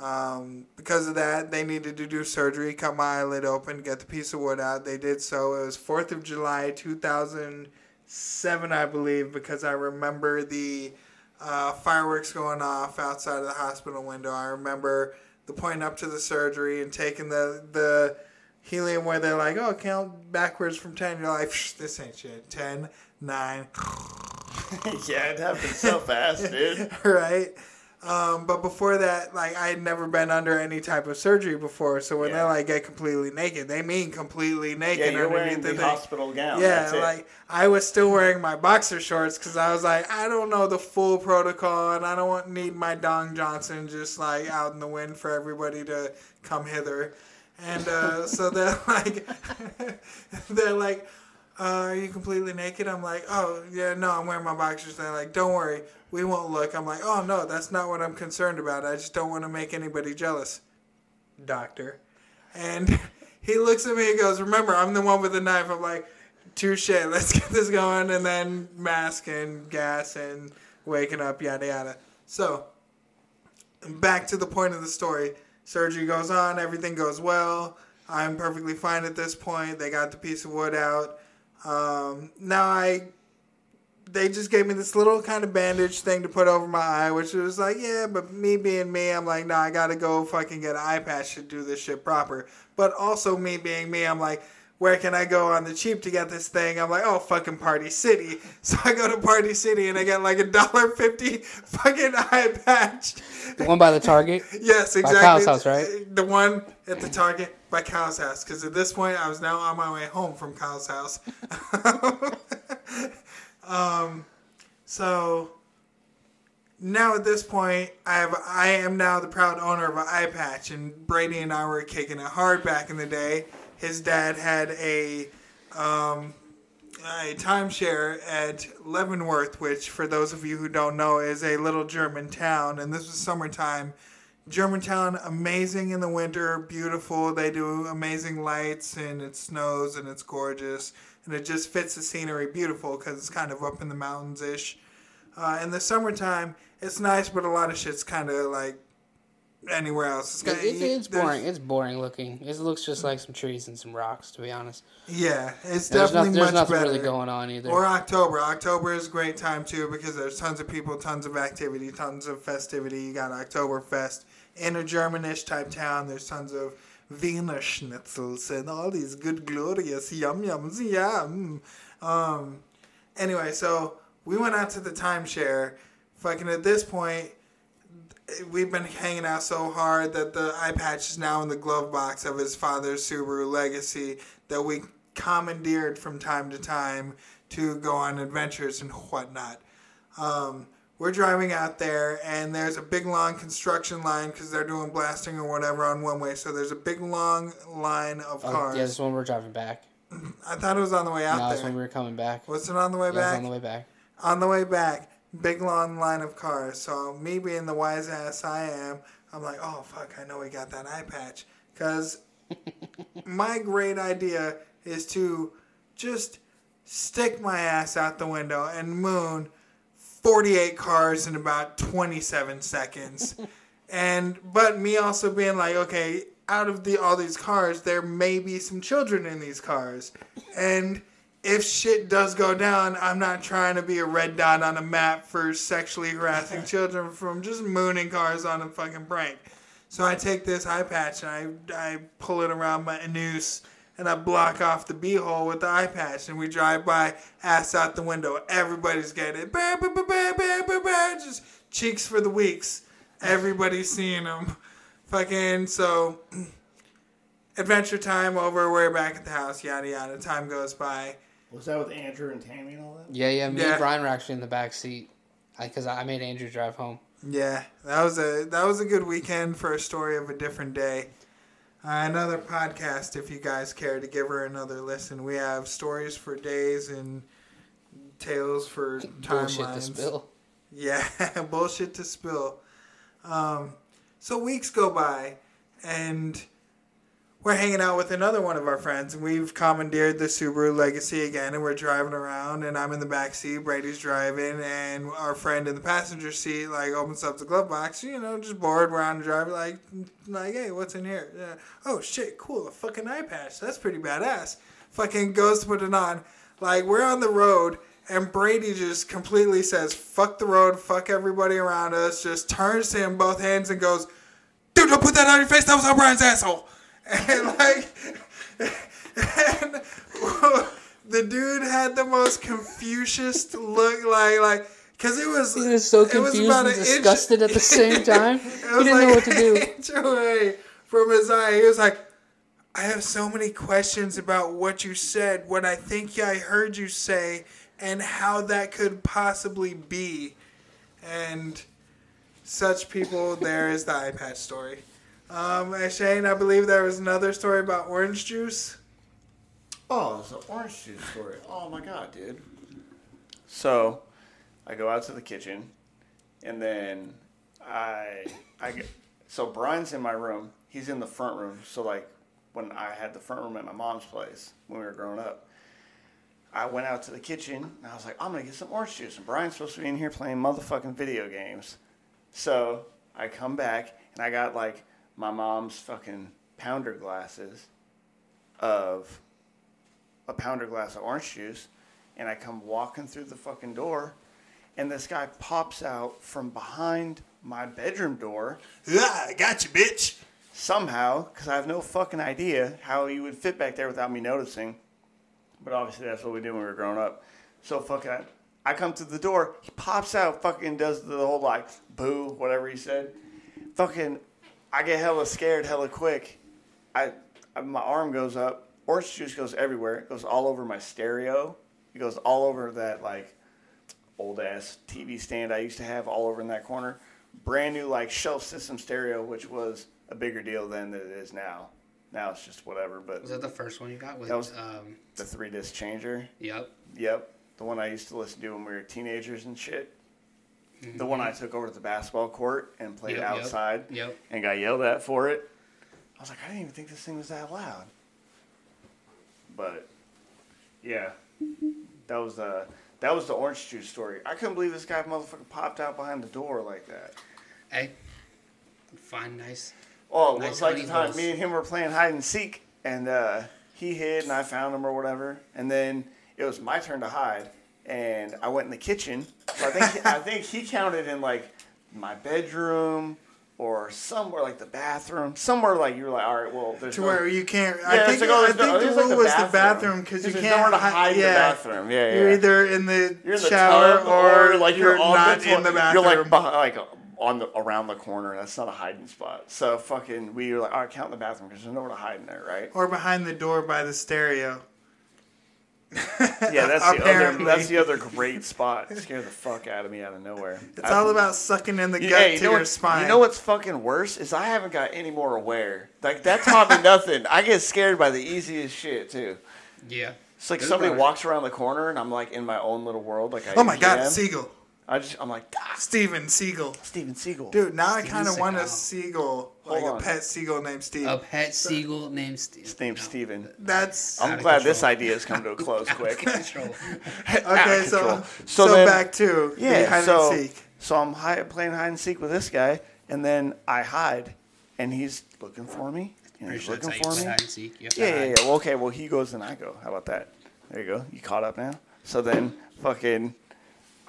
Um, because of that, they needed to do surgery, cut my eyelid open, get the piece of wood out. They did so. It was 4th of July, 2007, I believe, because I remember the uh, fireworks going off outside of the hospital window. I remember the point up to the surgery and taking the, the helium where they're like, oh, count backwards from 10. You're like, this ain't shit. 10, 9, yeah, it happened so fast, dude. right? Um, but before that, like I had never been under any type of surgery before. So when Yeah. they like get completely naked, they mean completely naked Yeah, you're wearing underneath the hospital gown. Yeah, That's it. like I was still wearing my boxer shorts because I was like, I don't know the full protocol, and I don't want need my Dong Johnson just like out in the wind for everybody to come hither. And uh, so they're like, they're like, uh, are you completely naked? I'm like, oh yeah, no, I'm wearing my boxers. They're like, don't worry, we won't look. I'm like, oh no, that's not what I'm concerned about. I just don't want to make anybody jealous, doctor. And he looks at me and goes, remember, I'm the one with the knife. I'm like, touche, let's get this going. And then mask and gas and waking up, yada yada. So back to the point of the story. Surgery goes on, everything goes well. I'm perfectly fine at this point. They got the piece of wood out. Um, now I, they just gave me this little kind of bandage thing to put over my eye, which was like, yeah, but me being me, I'm like, nah, I gotta go fucking get an eye patch to do this shit proper. But also me being me, I'm like, where can I go on the cheap to get this thing? I'm like, oh, fucking Party City. So I go to Party City and I get like a dollar fifty fucking eye patch. The one by the Target. Yes, exactly. By Kyle's house, right? The one at the Target by Kyle's house. Because at this point, I was now on my way home from Kyle's house. um, so now at this point, I have I am now the proud owner of an eye patch, and Brady and I were kicking it hard back in the day. His dad had a um, a timeshare at Leavenworth, which, for those of you who don't know, is a little German town. And this was summertime. Germantown, amazing in the winter, beautiful. They do amazing lights, and it snows, and it's gorgeous. And it just fits the scenery beautiful because it's kind of up in the mountains ish. Uh, in the summertime, it's nice, but a lot of shit's kind of like anywhere else. It's, It, kinda, it, it's boring. It's boring looking. It looks just like some trees and some rocks, to be honest. Yeah, it's There's, definitely not, there's much nothing better. really going on either. Or October. October is a great time too because there's tons of people, tons of activity, tons of festivity. You got Oktoberfest in a Germanish type town. There's tons of Wiener schnitzels and all these good, glorious yum yums. Yeah. mm. Um. Anyway, so we went out to the timeshare. Fucking at this point, we've been hanging out so hard that the eye patch is now in the glove box of his father's Subaru Legacy that we commandeered from time to time to go on adventures and whatnot. Um, we're driving out there, and there's a big long construction line because they're doing blasting or whatever on one way. So there's a big long line of Oh, cars. yeah, this one we're driving back. I thought it was on the way out No, this there. one we were coming back. Was it on the way Yeah, back? on the way back. on the way back, big long line of cars. So me being the wise ass I am, I'm like, oh fuck, I know we got that eye patch. Cause my great idea is to just stick my ass out the window and moon 48 cars in about 27 seconds. and but me also being like, okay, out of the all these cars, there may be some children in these cars. And if shit does go down, I'm not trying to be a red dot on a map for sexually harassing children from just mooning cars on a fucking prank. So I take this eye patch and I, I pull it around my noose and I block off the beehole with the eye patch and we drive by, ass out the window. Everybody's getting it. Bah, bah, bah, bah, bah, bah, bah, just cheeks for the weeks. Everybody's seeing them. Fucking so adventure time over. We're back at the house. Yada yada. Time goes by. Was that with Andrew and Tammy and all that? Yeah, yeah. Me Yeah. and Brian were actually in the back seat because I, I made Andrew drive home. Yeah, that was a that was a good weekend for a story of a different day. Uh, another podcast, if you guys care to give her another listen. We have stories for days and tales for Bullshit timelines. to spill. Yeah, bullshit to spill. Um, so weeks go by, and we're hanging out with another one of our friends, and we've commandeered the Subaru Legacy again, and we're driving around, and I'm in the back seat, Brady's driving, and our friend in the passenger seat like opens up the glove box, you know, just bored, we're on the drive, like, like, hey, what's in here? Yeah. Oh shit, cool, a fucking eye patch, that's pretty badass. Fucking goes to put it on, like we're on the road. And Brady just completely says, fuck the road, fuck everybody around us, just turns to him both hands and goes, dude, don't put that on your face, that was on Brian's asshole. And like, and the dude had the most Confucius look, like, like, cause it was, He was so confused about and an inch- disgusted at the same time. he didn't like know what to do. inch away from his eye. He was like, I have so many questions about what you said, what I think I heard you say, and how that could possibly be. And such people, there is the eye patch story. Um, and Shane, I believe there was another story about orange juice. Oh, it's an orange juice story. Oh my god, dude. So, I go out to the kitchen, and then I I get, so Brian's in my room. He's in the front room. So like when I had the front room at my mom's place when we were growing up, I went out to the kitchen and I was like, I'm gonna get some orange juice. And Brian's supposed to be in here playing motherfucking video games. So I come back and I got like my mom's fucking pounder glasses of a pounder glass of orange juice, and I come walking through the fucking door, and this guy pops out from behind my bedroom door Ah, I got you, bitch. somehow, because I have no fucking idea how he would fit back there without me noticing. But obviously, that's what we did when we were growing up. So fucking, I, I come to the door, he pops out, fucking does the whole like boo, whatever he said. Fucking, I get hella scared, hella quick. I, I my arm goes up, orange juice goes everywhere. It goes all over my stereo. It goes all over that like old ass TV stand I used to have all over in that corner. Brand new like shelf system stereo, which was a bigger deal then than it is now. Now it's just whatever. But Was that the first one you got? With, That was- um, the three disc changer, yep. yep, the one I used to listen to when we were teenagers and shit. The one I took over to the basketball court and played Yep, yep, outside Yep. and got yelled at for it. I was like, I didn't even think this thing was that loud. But yeah, that was the that was the orange juice story. I couldn't believe this guy motherfucker popped out behind the door like that. Hey, fine, nice. Oh, it Nice was like the time me and him were playing hide and seek, and uh, he hid and I found him or whatever, and then it was my turn to hide, and I went in the kitchen. So I think I think he counted in like my bedroom or somewhere like the bathroom, somewhere like you were like, all right, well, there's To no- where you can't. Yeah, I think, like, oh, I there's no- think the there's like was the bathroom. because you can't nowhere to hi- hide in the yeah. bathroom. Yeah, yeah. You're either in the You're in the shower tub or, like you're, on not the in the bathroom. You're like behind, like on the around the corner. That's not a hiding spot. So fucking, we were like, all right, count in the bathroom because there's nowhere to hide in there, right? or behind the door by the stereo. Yeah, that's the other. That's the other great spot. Scare the fuck out of me out of nowhere. It's all about sucking in the You- gut hey, you to know your what- spine. You know what's fucking worse is I haven't got any more aware. Like that taught me nothing. I get scared by the easiest shit too. Yeah. It's like There's somebody probably- walks around the corner and I'm like in my own little world. Like I Oh my god, usually am. seagull. I just I'm like ah, Steven Seagull. Steven Seagal. Dude, now I kind of want a Seagal. Seagal, Hold like on. a pet seagull named Steve. A pet seagull named Steve. His name's Steven. That's I'm Out of glad this idea has come to a close quick. Control. okay. So, so, So then- back to the Yeah, hide so and seek. so I'm hi- playing hide and seek with this guy, and then I hide, and he's looking for me, and he's sure looking for me. hide and seek. You Yeah, yeah, yeah. Well, okay. Well, he goes and I go. How about that? There you go. You caught up now. So then, fucking,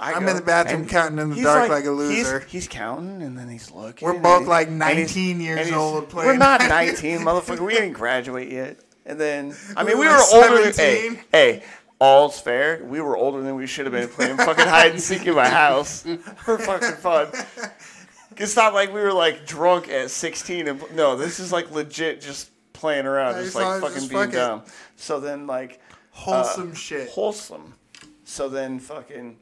I I'm go, in the bathroom counting in the dark like a loser. He's, counting, and then he's looking. We're both like 19 years old. Playing. We're not 19, motherfucker. We didn't graduate yet. And then, I mean, We we were were older. Than, 17. hey, hey, all's fair. We were older than we should have been playing fucking hide and seek in my house for fucking fun. It's not like we were like drunk at 16 and no, this is like legit just playing around, Yeah, just like fucking just being fuck dumb. So then like Wholesome uh, shit. Wholesome. So then fucking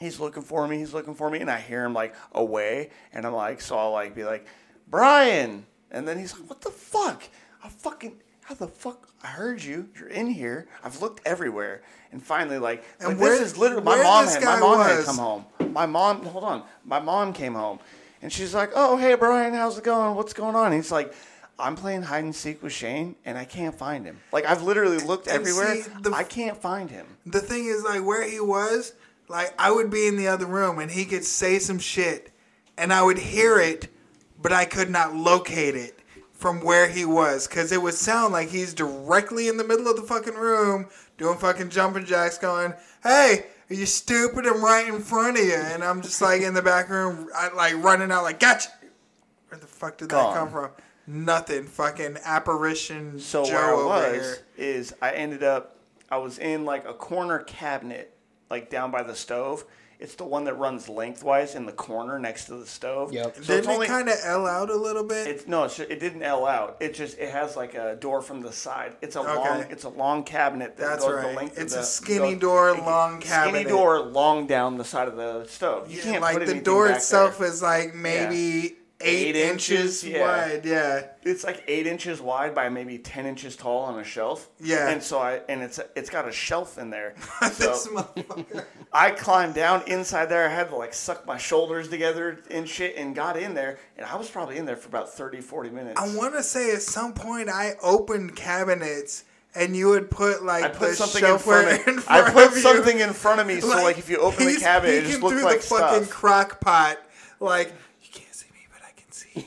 he's looking for me, he's looking for me, and I hear him like away, and I'm like, so I'll like be like, Brian, and then he's like, what the fuck? I fucking how the fuck? I heard you. You're in here. I've looked everywhere, and finally, like, And like, where- this is literally my mom. Had, my mom had come home. My mom, hold on, my mom came home, and she's like, oh hey Brian, how's it going? What's going on? And he's like. I'm playing hide and seek with Shane, and I can't find him. Like I've literally looked And everywhere. see, the- I can't find him. The thing is, like, where he was, like, I would be in the other room and he could say some shit, and I would hear it, but I could not locate it from where he was, because it would sound like he's directly in the middle of the fucking room doing fucking jumping jacks, going, "Hey, are you stupid? I'm right in front of you," and I'm just like in the back room, I, like running out, like, "Gotcha!" Where the fuck did Gone. that come from? Nothing. Fucking apparition. So Joe where I was here. is I ended up I was in like a corner cabinet, like down by the stove. It's the one that runs lengthwise in the corner next to the stove. Yep. So Didn't only it kind of L out a little bit? it's no, it's, it didn't L out. It just it has like a door from the side. It's a Okay. long it's a long cabinet that That's goes right. the length It's of a the skinny goes- door, it- long cabinet. Skinny door, long down the side of the stove. You Yeah, can't like put the door itself there. is like maybe eight, Eight inches, inches, yeah. wide. Yeah. it's like eight inches wide by maybe ten inches tall on a shelf. Yeah. And so I and it's it's got a shelf in there. So. I climbed down inside there. I had to like suck my shoulders together and shit and got in there. And I was probably in there for about 30, 40 minutes. I want to say at some point I opened cabinets and you would put like I put something in front in of front I put something in front of me so like if you open the cabinet it just looked through like the fucking stuff. crock pot. Like you can't see me, but I can see you.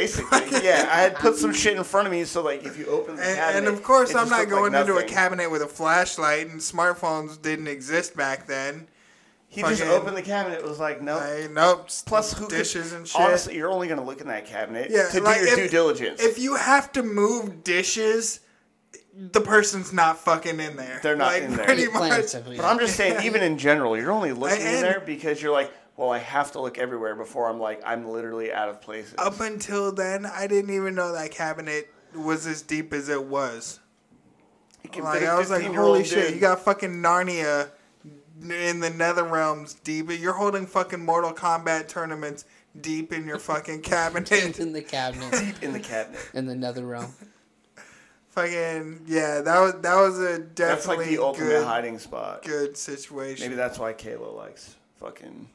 Basically, yeah. I had put some um, shit in front of me so like if you open the And, cabinet, and of course, it I'm not looked like going into a cabinet with a flashlight, and smartphones didn't exist back then. He just opened the cabinet. It was like no. I, nope. Plus, who could- dishes and shit. Honestly, you're only gonna look in that cabinet Yeah, to like, do your if- due diligence. if you have to move dishes, the person's not fucking in there. They're not like, in there. Pretty much. But I'm just saying, even in general, you're only looking in there because you're like, well, I have to look everywhere before I'm like, I'm literally out of places. Up until then, I didn't even know that cabinet was as deep as it was. You can Like fit a I was like, holy shit! dude. You got fucking Narnia in the Nether Realms deep. You're holding fucking Mortal Kombat tournaments deep in your fucking cabinet. deep in the cabinet deep in the cabinet. in the nether realm. fucking yeah, that was that was a That's definitely like the ultimate good, hiding spot. good situation. Maybe that's why Kayla likes fucking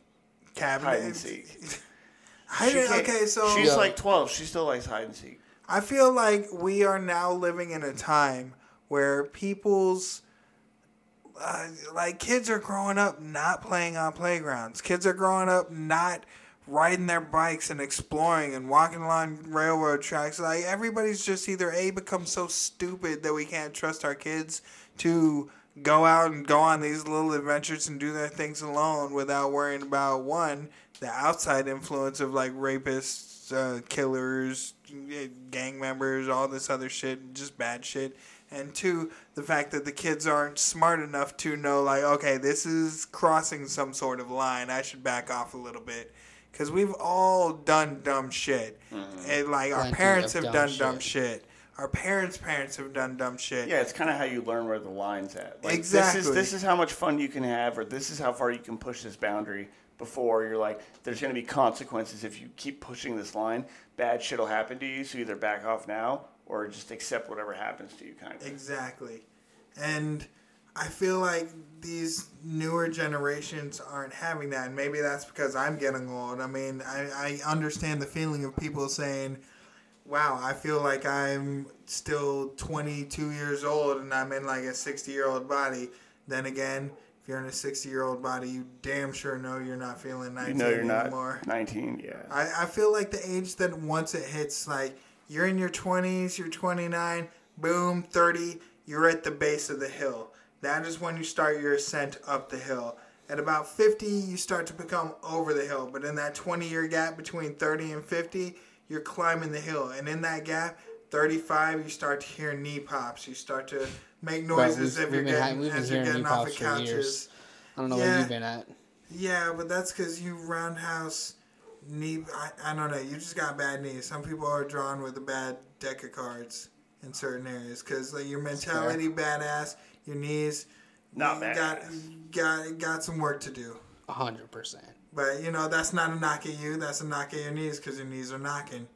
cabinet hide and seek. I She didn't, can't- okay, so she's Yeah. like 12. She still likes hide and seek. I feel like we are now living in a time where people's uh, like kids are growing up not playing on playgrounds. Kids are growing up not riding their bikes and exploring and walking along railroad tracks. Like everybody's just either a become so stupid that we can't trust our kids to go out and go on these little adventures and do their things alone without worrying about one the outside influence of like rapists, uh, killers, gang members, all this other shit, just bad shit. And two, the fact that the kids aren't smart enough to know, like, okay, this is crossing some sort of line. I should back off a little bit. Because we've all done dumb shit. And, like, our parents have dumb done dumb shit. Our parents' parents have done dumb shit. Yeah, it's kind of how you learn where the line's at. Like, This Exactly. is, this is how much fun you can have, or this is how far you can push this boundary before you're like, there's going to be consequences if you keep pushing this line. Bad shit will happen to you, so either back off now or just accept whatever happens to you, kind of. Exactly. And I feel like these newer generations aren't having that. And maybe that's because I'm getting old. I mean, I, I understand the feeling of people saying, wow, I feel like I'm still 22 years old and I'm in like a 60 year old body. Then again, if you're in a 60 year old body, you damn sure know you're not feeling You 19 know you're not anymore. 19, yeah. I, I feel like the age that once it hits, like you're in your 20s, you're 29, boom, 30, you're at the base of the hill. That is when you start your ascent up the hill. At about 50, you start to become over the hill. But in that 20 year gap between 30 and 50, you're climbing the hill. And in that gap, 35, you start to hear knee pops. You start to make noises we've- if you're we've been ha- getting, been as you're getting off the pops couches. I don't know Yeah. where you've been at. Yeah, but that's because you roundhouse knee. I, I don't know. You just got bad knees. Some people are drawn with a bad deck of cards in certain areas because like your mentality badass, your knees. Not you bad. Got got got some work to do. A hundred percent. But you know that's not a knock at you. That's a knock at your knees because your knees are knocking.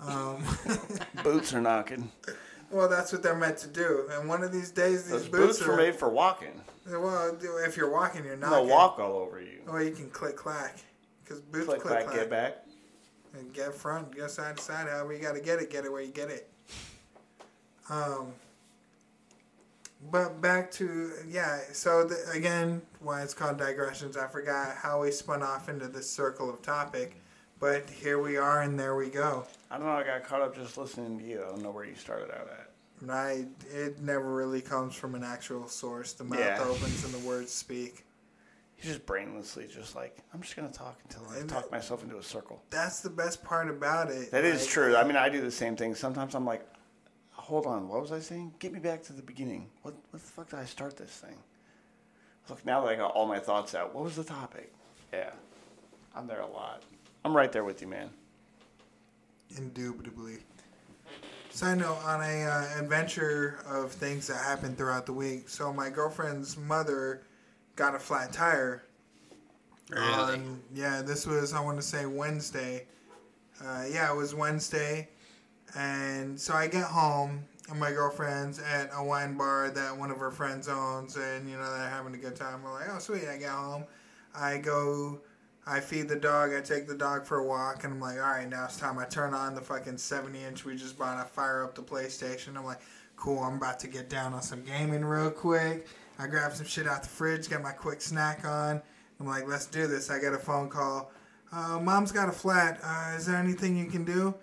Um, Boots are knocking. well, that's what they're meant to do. And one of these days, these Those boots, boots are made for walking. well. If you're walking, you're They'll knocking. walk all over you. Or you can click clack because boots Click, click, clack, get back. And get front, get side to side. However you got to get it, get it where you get it. Um. But back to yeah. So the, again, why it's called digressions. I forgot how we spun off into this circle of topic, but here we are, and there we go. I don't know. I got caught up just listening to you. I don't know where you started out at. And I, it never really comes from an actual source. The mouth Yeah. opens and the words speak. He's just brainlessly just like, I'm just going to talk until I And talk myself into a circle. That's the best part about it. That is Like, true. I uh, mean, I do the same thing. Sometimes I'm like, hold on, what was I saying? Get me back to the beginning. What, what the fuck did I start this thing? Look, now that I got all my thoughts out, what was the topic? Yeah, I'm there a lot. I'm right there with you, man. Indubitably. Side note on a uh, adventure of things that happened throughout the week. So my girlfriend's mother got a flat tire. Really? On, yeah, this was I want to say Wednesday. Uh, yeah, it was Wednesday, and so I get home and my girlfriend's at a wine bar that one of her friends owns, and you know they're having a good time. We're like, oh sweet, I get home, I go I feed the dog. I take the dog for a walk, and I'm like, all right, now it's time. I turn on the fucking 70 inch we just bought. I fire up the PlayStation. I'm like, cool. I'm about to get down on some gaming real quick. I grab some shit out the fridge, get my quick snack on. I'm like, let's do this. I get a phone call. Uh, Mom's got a flat. Uh, is there anything you can do?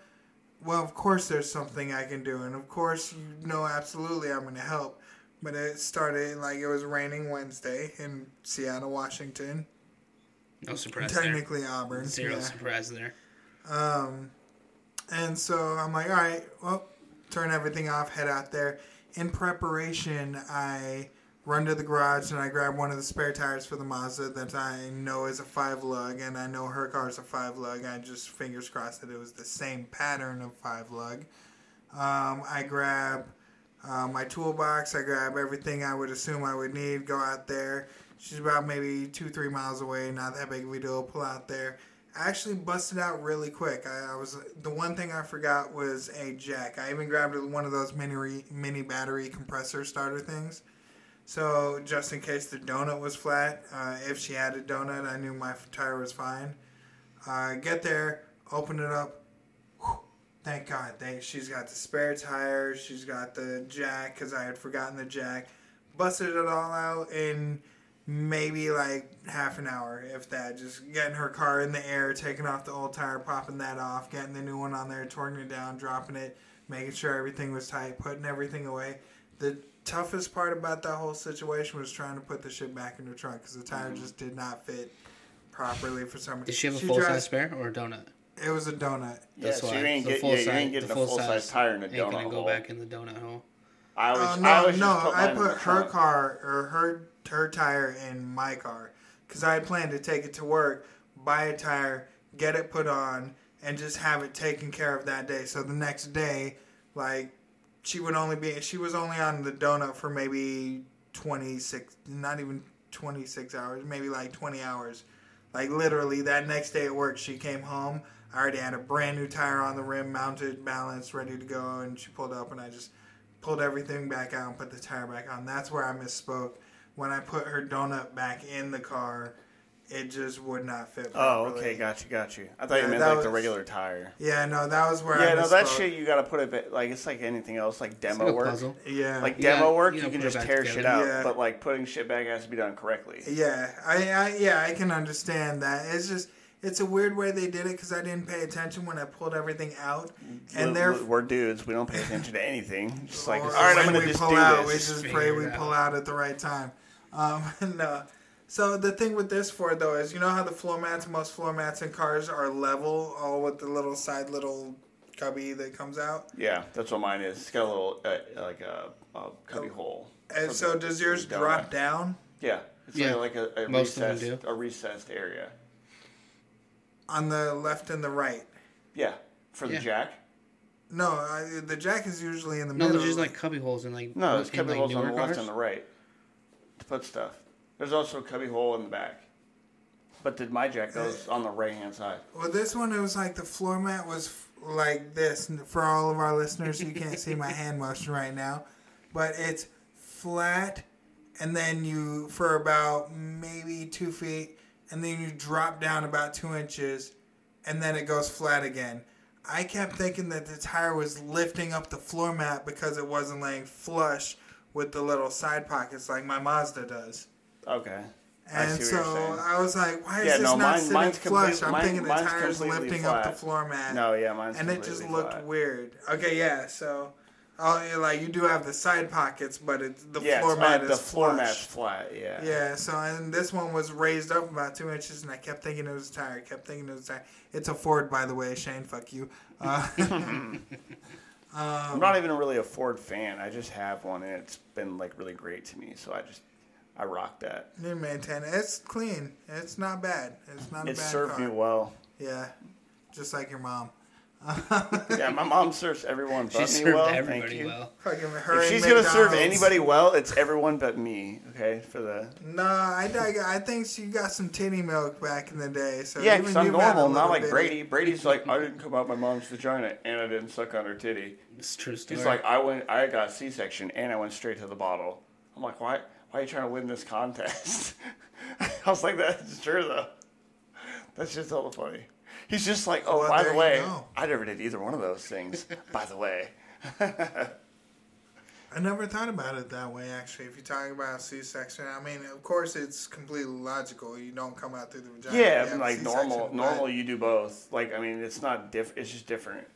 Well, of course there's something I can do, and of course you know absolutely I'm gonna help. But it started like it was raining Wednesday in Seattle, Washington. No surprise Technically Auburn. Zero yeah. surprise there. Um, and so I'm like, all right, well, turn everything off, head out there. In preparation, I run to the garage and I grab one of the spare tires for the Mazda that I know is a five lug, and I know her car's a five lug. I just fingers crossed that it was the same pattern of five lug. Um, I grab uh, my toolbox. I grab everything I would assume I would need. Go out there. She's about maybe two, three miles away. Not that big of a deal. Pull out there. I actually busted out really quick. I, I was the one thing I forgot was a jack. I even grabbed one of those mini mini battery compressor starter things. So just in case the donut was flat, uh, if she had a donut, I knew my tire was fine. Uh, get there, open it up. Whew, thank God, thank she's got the spare tire. She's got the jack because I had forgotten the jack. Busted it all out in maybe like half an hour, if that. Just getting her car in the air, taking off the old tire, popping that off, getting the new one on there, torquing it down, dropping it, making sure everything was tight, putting everything away. The toughest part about that whole situation was trying to put the shit back in the trunk because the tire mm-hmm. just did not fit properly for some reason. Did she have a full size spare or a donut? It was a donut. Yeah, That's so why. you ain't, The get, full yeah, you ain't getting the a full full size size tire in a Ain't donut gonna go hole. back in the donut hole. I always, Oh I no, no! put I mine in the put her trunk. car or her her tire in my car because I had planned to take it to work, buy a tire, get it put on, and just have it taken care of that day. So the next day, like she would only be she was only on the donut for maybe 26 not even 26 hours maybe like 20 hours. Like literally that next day at work she came home. I already had a brand new tire on the rim mounted balanced ready to go and she pulled up and i just pulled everything back out and put the tire back on. That's where i misspoke. When i put her donut back in the car it just would not fit Properly. Oh, okay, got you, got you. I thought you meant that like the regular tire. yeah no that was where Yeah, I no, that shit you gotta put it ba- like it's like anything else, like demo like work. puzzle. yeah Like You gotta- demo work, you you, can just tear together. shit out, Yeah. but like putting shit back has to be done correctly. Yeah, I, I yeah, I can understand that. It's just it's a weird way they did it because I didn't pay attention when I pulled everything out, and We're- they're we're dudes. We don't pay attention to anything. Just like, all right, I'm gonna we just pull do out, we just pray we out. pull out at the right time. Um, and, uh, so the thing with this Ford though is you know how the floor mats, most floor mats in cars are level, all with the little side little cubby that comes out. Yeah, that's what mine is. It's got a little uh, like a, a cubby hole. And so the- does yours the drop donut. down Yeah, it's Yeah, like a, a most of them recessed, do. a recessed area. on the left and the right? Yeah, for the Yeah. jack. No, I, the jack is usually in the No, middle. No, there's just like cubby holes in like No, there's in, cubby like, holes on the newer left and the right to put stuff. There's also a cubby hole in the back, but the, my jack goes on the right hand side. Well, this one it was like the floor mat was f- like this. For all of our listeners, you can't see my hand motion right now, but it's flat, and then you for about maybe two feet, and then you drop down about two inches, and then it goes flat again. I kept thinking that the tire was lifting up the floor mat because it wasn't laying flush with the little side pockets like my Mazda does. Okay. And so. I was like, why is Yeah, this no, not mine- sitting flush? I'm mine- thinking the tire's lifting up the floor mat. No, yeah, mine's and it just looked flat. weird. Okay, yeah, so oh, like you do have the side pockets, but it's the Yeah, floor it's mat is the floor mat's flat. Yeah. Yeah, so and this one was raised up about two inches, and I kept thinking it was a tire. I kept thinking it was a tire. It's a Ford, by the way. Shane, fuck you. Uh, I'm not even really a Ford fan. I just have one, and it's been like really great to me. So I just I rock that. you maintain it. It's clean. It's not bad. It's not a It bad served car. me well. Yeah, just like your mom. Yeah, my mom serves everyone but She me served well. Thank everybody you. well. Her. If and she's gonna serve anybody well, it's everyone but me. Okay, for the Nah, I, I, I think she got some titty milk back in the day. So yeah, even because I'm you've had a normal, not like bitty- Brady. Brady's like, I didn't come out my mom's vagina and I didn't suck on her titty. It's true story. He's like, I went, I got C-section and I went straight to the bottle. I'm like, why? Why are you trying to win this contest? I was like, that's true though. That's just hella funny. He's just like, oh, Well, by the you way. I never did either one of those things. by the way, I never thought about it that way. Actually, if you're talking about C-section, I mean, of course, it's completely logical. You don't come out through the vagina. Yeah, like normal, normal, you do both. Like, I mean, it's not diff. It's just different.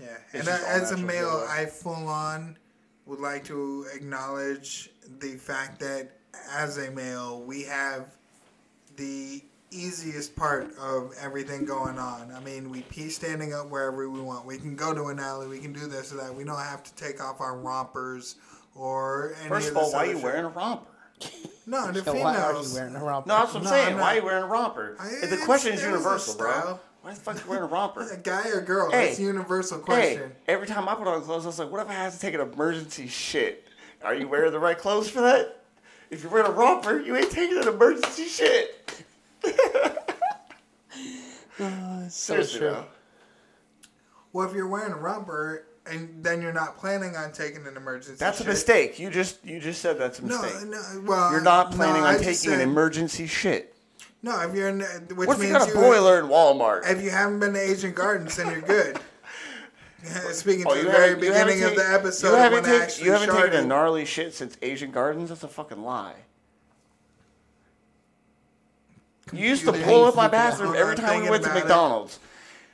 Yeah, It's and I- as a male. I full on would like to acknowledge the fact that as a male, we have the easiest part of everything going on. I mean, we pee standing up wherever we want. We can go to an alley. We can do this or that. We don't have to take off our rompers or any First of, of all, why are you shit. wearing a romper? No, the So females. why are you wearing a romper? No, that's what I'm No, saying. I'm Why are you wearing a romper? I- the question is it was a universal, bro. Why the fuck are you wearing a romper? A guy or girl? Hey, That's a universal Hey, question. every time I put on clothes, I was like, what if I have to take an emergency shit? Are you wearing the right clothes for that? If you're wearing a romper, you ain't taking an emergency shit. Oh, so Seriously, true. though. Well, if you're wearing a romper and then you're not planning on taking an emergency, That's a shit- mistake. You just you just said that's a No, mistake. no. Well, You're not no, planning I on just taking an said- emergency shit. No, if you're in, which What if you means got a boiler in Walmart? If you haven't been to Asian Gardens, then you're good. Speaking Oh, to the very haven't- you haven't beginning of the episode, you haven't, when take- you haven't taken a gnarly shit since Asian Gardens. That's a fucking lie. You used to pull up my bathroom every time we went to about it. McDonald's.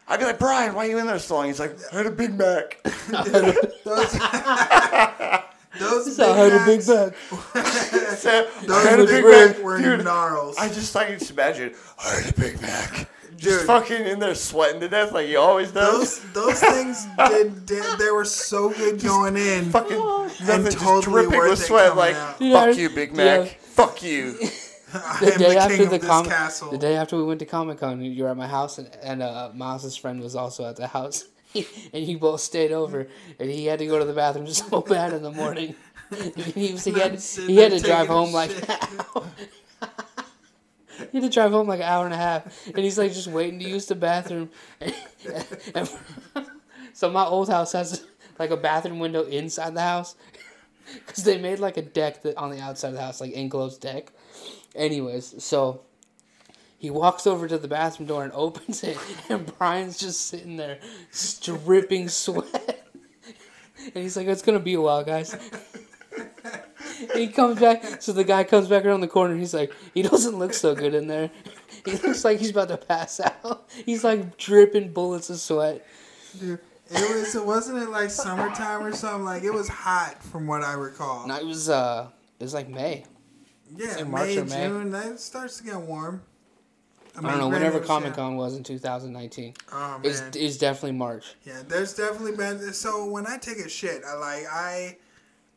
I'd be like, Brian, why are you in there so long? He's like, I had a Big Mac. Those, those I had a big Macs- bag. I said, I Those had a Big Big Mac Mac. were Dude, gnarls. I just I can just imagine, I had a Big Mac. Dude. Just fucking in there sweating to death like he always does. those those things did, did they were so good going in. fucking nothing just totally dripping worth with it sweat like, out. Yeah, fuck you, Big yeah. Mac. Fuck you. The day the after the comic, castle. the day after we went to Comic Con, you were at my house, and, and uh, Miles's friend was also at the house, and you both stayed over, and he had to go to the bathroom so bad in the morning. he, was, he had he had to drive taking a home like shit. He had to drive home like an hour and a half, and he's like just waiting to use the bathroom. And- so my old house has like a bathroom window inside the house because they made like a deck that on the outside of the house, like enclosed deck. Anyways, so he walks over to the bathroom door and opens it, and Brian's just sitting there, dripping sweat. And he's like, "It's gonna be a while, guys." He comes back, so the guy comes back around the corner. He's like, "He doesn't look so good in there. He looks like he's about to pass out. He's like dripping bullets of sweat." Dude, it was. It wasn't it like summertime or something. Like it was hot from what I recall. No, it was uh, it was like May. yeah, March May, or May. June. That starts to get warm. I don't know. Whenever Comic Con was in 2019, Oh it's it's definitely March. Yeah, there's definitely been. So when I take a shit, I like I,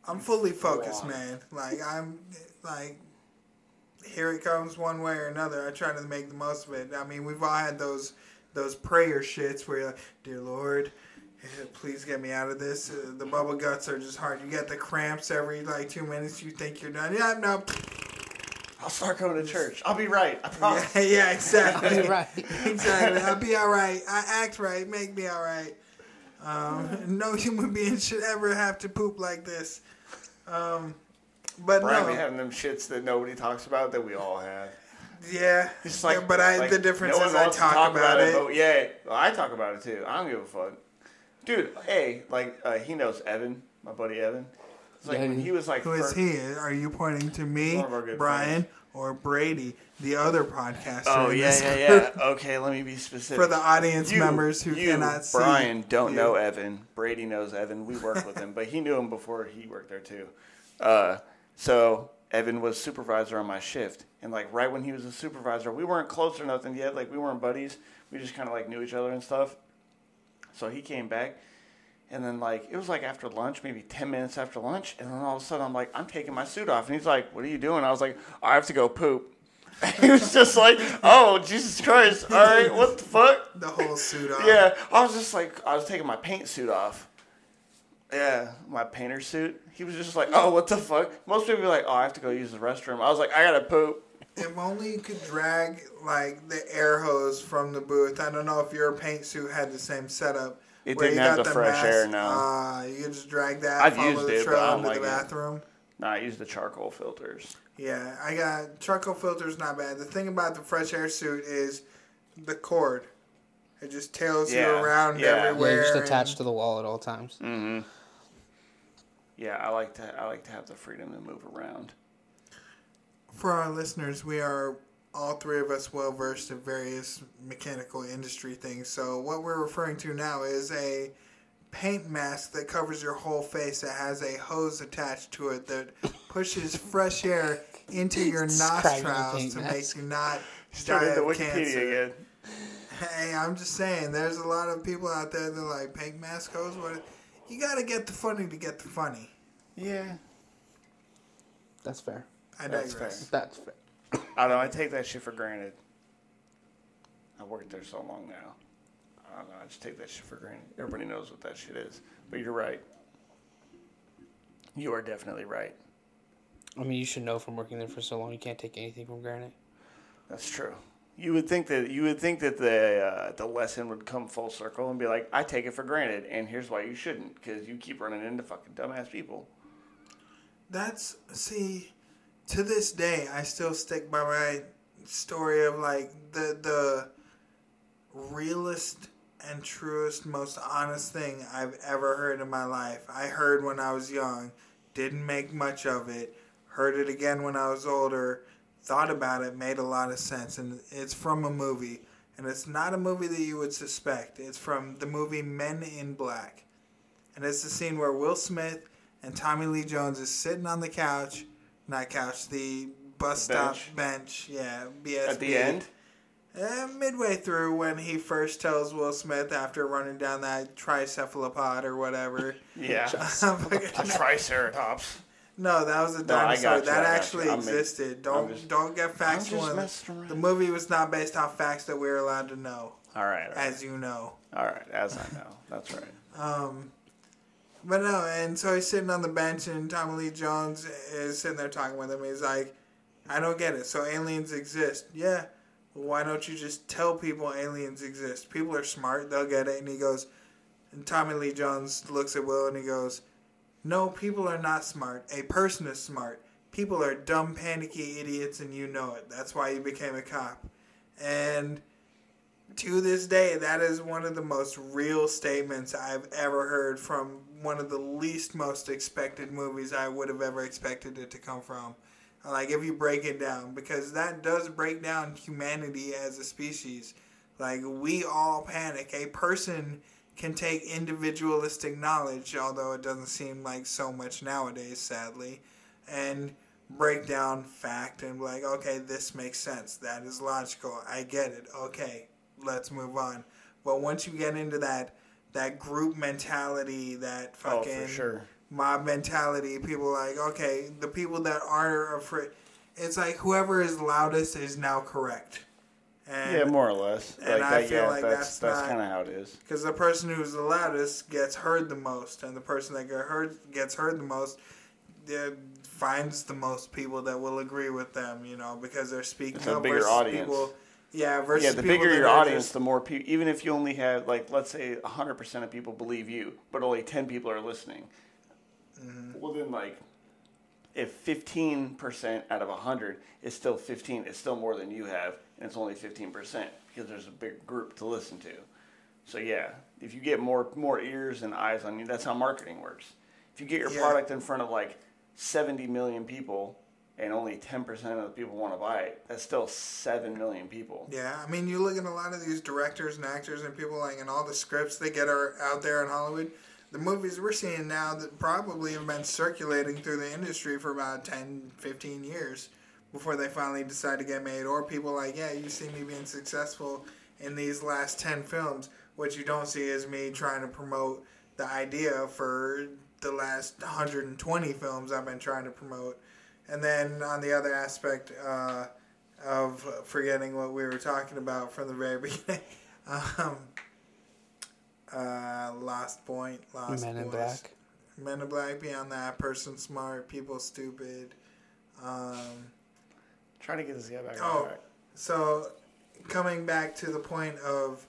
I'm fully focused, man. Like I'm like, here it comes one way or another. I try to make the most of it. I mean, we've all had those those prayer shits where you're like, dear Lord. eh, Please get me out of this. Uh, the bubble guts are just hard. You get the cramps every like two minutes. You think you're done. Yeah, no. I'll start going to church. I'll be right. I promise. Yeah, yeah, exactly. You're right. exactly. I'll be all right. I act right. Make me all right. Um, no human being should ever have to poop like this. Um, but Brian no, be having them shits that nobody talks about that we all have. yeah. It's like, yeah, but I like, the difference no is I wants to talk, about, it. But yeah, well, I talk about it too. I don't give a fuck, dude. Hey, like uh, he knows Evan, my buddy Evan. It's like Yeah, when he- he was like, Who is fir- he? Are you pointing to me, One of our good Brian, or Brady, the other podcaster? Oh yeah, yeah, group? yeah. Okay, let me be specific. For the audience You- members who you, cannot see, Brian, don't you. know Evan. Brady knows Evan. We work with him, but he knew him before he worked there too. Uh, so Evan was supervisor on my shift, and like right when he was a supervisor, we weren't close or nothing yet. Like we weren't buddies. We just kind of like knew each other and stuff. So he came back, and then like it was like after lunch, maybe ten minutes after lunch, and then all of a sudden I'm like, I'm taking my suit off, and he's like, What are you doing? I was like, I have to go poop. he was just like, Oh Jesus Christ! All right, what the fuck? the whole suit off. Yeah, I was just like, I was taking my paint suit off. Yeah, my painter suit. He was just like, oh, what the fuck? Most people be like, oh, I have to go use the restroom. I was like, I gotta poop. If only you could drag like the air hose from the booth. I don't know if your paint suit had the same setup. It where didn't you have got the fresh air, no. Uh, you could just drag that. I've follow used the it, but trail I don't into like the it. bathroom. Nah, I use the charcoal filters. Yeah, I got charcoal filters. Not bad. The thing about the fresh air suit is the cord. It just tails you around yeah. Yeah, Yeah, you're just and- attached to the wall at all times. Mm-hmm. Yeah, I like to. I like to have the freedom to move around. For our listeners, we are all three of us well versed in various mechanical industry things. So what we're referring to now is a paint mask that covers your whole face that has a hose attached to it that pushes fresh air into your nostrils to mask. make you not die Started the of Wikipedia cancer. again. Hey, I'm just saying, there's a lot of people out there that like paint mask hose. What you got to get the funny to get the funny. Yeah, That's fair. I That's digress. That's fair. I don't know. I take that shit for granted. I worked there so long now. I don't know. I just take that shit for granted. Everybody knows what that shit is. But you're right. You are definitely right. I mean, you should know from working there for so long, you can't take anything for granted. That's true. You would think that you would think that the uh, the lesson would come full circle and be like, I take it for granted, and here's why you shouldn't, because you keep running into fucking dumbass people. That's see, to this day, I still stick by my story of like the the realest and truest, most honest thing I've ever heard in my life. I heard when I was young, didn't make much of it. Heard it again when I was older. Thought about it, made a lot of sense, and it's from a movie. And it's not a movie that you would suspect. It's from the movie Men in Black. And it's the scene where Will Smith and Tommy Lee Jones is sitting on the couch, not couch, the bus The stop bench. bench, yeah, BSB. At the end, Uh, midway through, when he first tells Will Smith after running down that tricephalopod or whatever. yeah, a triceratops. no, that was a No, I dinosaur. got you, that I actually you. I'm existed. Don't just- don't get I'm factual. just in- messing The movie was not based on facts that we're allowed to know. All right. All right. as you know. All right. As I know. That's right. Um, but no, and so he's sitting on the bench, and Tommy Lee Jones is sitting there talking with him. He's like, "I don't get it. So aliens exist? Yeah. Why don't you just tell people aliens exist? People are smart. They'll get it." And he goes, and Tommy Lee Jones looks at Will and he goes, "No, people are not smart. A person is smart. People are dumb, panicky idiots, and you know it. That's why you became a cop." And to this day, that is one of the most real statements I've ever heard from one of the least most expected movies I would have ever expected it to come from. Like, if you break it down, because that does break down humanity as a species. Like, we all panic. A person can take individualistic knowledge, although it doesn't seem like so much nowadays, sadly, and break down fact and like, okay, this makes sense. That is logical. I get it. Okay, let's move on. But once you get into that that group mentality, that Oh, fucking for sure. mob mentality, people like, okay, the people that are afraid, it's like whoever is loudest is now correct. And Yeah, more or less. and like I that. feel Yeah, like that's that's that's, kind of how it is. because the person who's the loudest gets heard the most, and the person that get heard gets heard the most finds the most people that will agree with them. You know, because they're speaking up bigger audience. people. Yeah, versus Yeah, the bigger your audience, just- the more people. Even if you only have like, let's say, hundred percent of people believe you, but only ten people are listening. Mm-hmm. Well, then like, if fifteen percent out of hundred is still fifteen, it's still more than you have, and it's only fifteen percent because there's a big group to listen to. So yeah, if you get more more ears and eyes on you, that's how marketing works. If you get your Yeah. product in front of like seventy million people and only ten percent of the people want to buy it, that's still seven million people. Yeah, I mean, you look at a lot of these directors and actors and people like, and all the scripts they get are out there in Hollywood. The movies we're seeing now that probably have been circulating through the industry for about 10, 15 years before they finally decide to get made. Or people like, yeah, you see me being successful in these last 10 films. What you don't see is me trying to promote the idea for the last 120 films I've been trying to promote. And then on the other aspect, uh, of forgetting what we were talking about from the very beginning. um, uh, lost point, lost Men in Black. Men in Black. Beyond that, person smart, people stupid. Um, Trying to get this guy back Oh. on track. so, coming back to the point of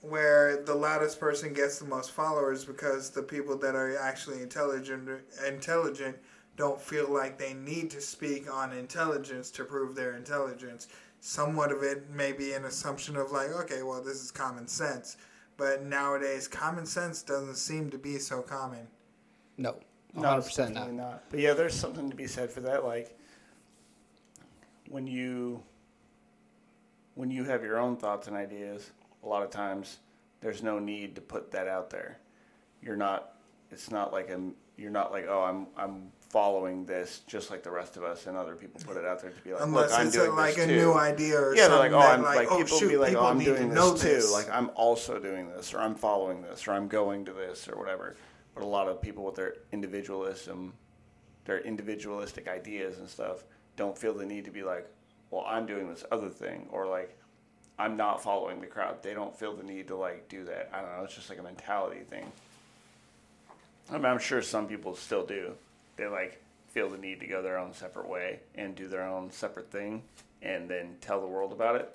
where the loudest person gets the most followers because the people that are actually intelligent intelligent don't feel like they need to speak on intelligence to prove their intelligence. Somewhat of it may be an assumption of like, okay, well, this is common sense. But nowadays, common sense doesn't seem to be so common. No, No, hundred it's percent not. not. But yeah, there's something to be said for that. Like when you when you have your own thoughts and ideas, a lot of times there's no need to put that out there. You're not. It's not like a. You're not like oh I'm I'm following this just like the rest of us and other people put it out there to be like Unless look I'm it's doing a, like this a too. new idea or something. yeah, they're like, oh, I'm like, like, oh people shoot, be like, oh, people I'm doing to this, this. too. Like, I'm also doing this, or I'm following this, or I'm going to this, or whatever. But a lot of people with their individualism, their individualistic ideas and stuff, don't feel the need to be like, well, I'm doing this other thing, or like, I'm not following the crowd. They don't feel the need to like do that. I don't know. It's just like a mentality thing. I mean, I'm sure some people still do. They like feel the need to go their own separate way and do their own separate thing, and then tell the world about it,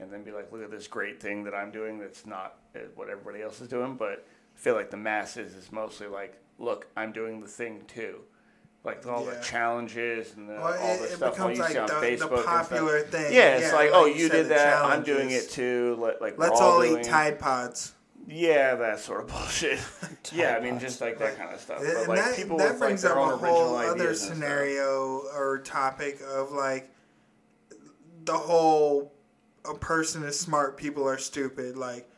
and then be like, "Look at this great thing that I'm doing. That's not uh, what everybody else is doing." But I feel like the masses is mostly like, "Look, I'm doing the thing too." Like all Yeah. the challenges and the, Well, all the stuff becomes you like see on the- the Facebook. and stuff. popular thing. Yeah, it's Yeah, like, like oh, you you did that. I'm doing it too. Like, Let's all eat Tide Pods. Yeah, that sort of bullshit. yeah, I mean, just like that kind of stuff. And But like that, people that with brings their up a whole other ideas and stuff. scenario or topic of like the whole a person is smart, people are stupid. Like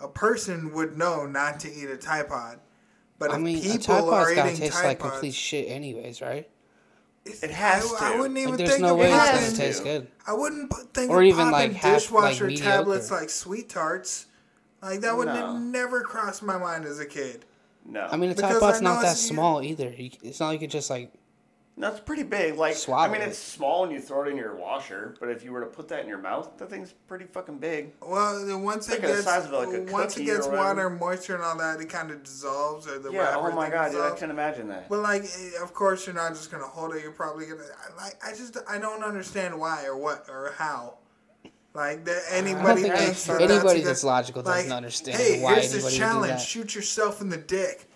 a person would know not to eat a Tide Pod, but I if mean, a people Tide are Pod's gotta eating taste Tide like Pods, complete shit, anyways, right? It has I, I wouldn't even Like, there's think no of way it's has gonna popping. taste good. I wouldn't put, think Or of even, popping like, half, like, dishwasher mediocre. tablets like sweet tarts. Like that would No. never cross my mind as a kid. No, I mean, a Because Tide I Pod's not that it's- small either. You, it's not like you just like That's pretty big. Like Swallow I mean, it. it's small and you throw it in your washer. But if you were to put that in your mouth, that thing's pretty fucking big. Well, then once it Like the gets size of, like, a once it gets water, moisture, and all that, it kind of dissolves or the Yeah. Oh my thing god, dude, I dissolves. can imagine that. But like, eh, of course, you're not just gonna hold it. You're probably gonna I- like. I just I don't understand why or what or how. Like that I don't anybody think thinks that anybody that's, that's logical like, doesn't understand Hey, why here's anybody this would do challenge: that. shoot yourself in the dick.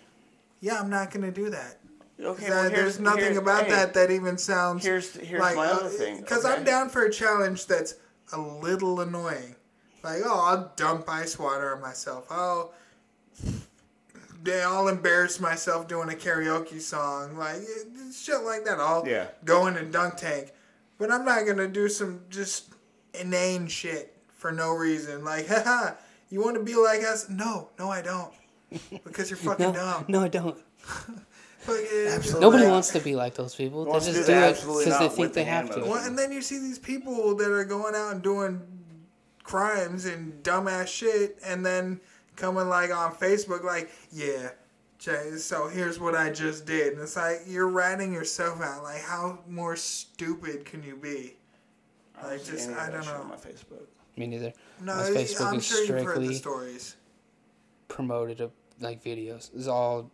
Yeah, I'm not gonna do that. Okay, That- well, there's nothing about hey, that that even sounds Here's here's like my uh, other thing. because okay? I'm down for a challenge that's a little annoying. Like, oh, I'll dump ice water on myself. Oh, I'll embarrass myself doing a karaoke song. Like shit like that. I'll Yeah. go in a dunk tank, but I'm not gonna do some just inane shit for no reason. Like, haha, you want to be like us? No, no, I don't. Because you're fucking No, dumb. no, I don't. Fucking- Absolutely. Nobody wants to be like those people. They just do do it because they not, think they the have to. Well, and then you see these people that are going out and doing crimes and dumbass shit, and then coming like on Facebook, like, yeah, Jay, so here's what I just did. And it's like, you're ratting yourself out. Like, how more stupid can you be? I don't Like, see just, any of I don't know. on my Facebook. Me neither. No, My Facebook I'm is sure you've heard the strictly- stories. Promoted of like videos. It's all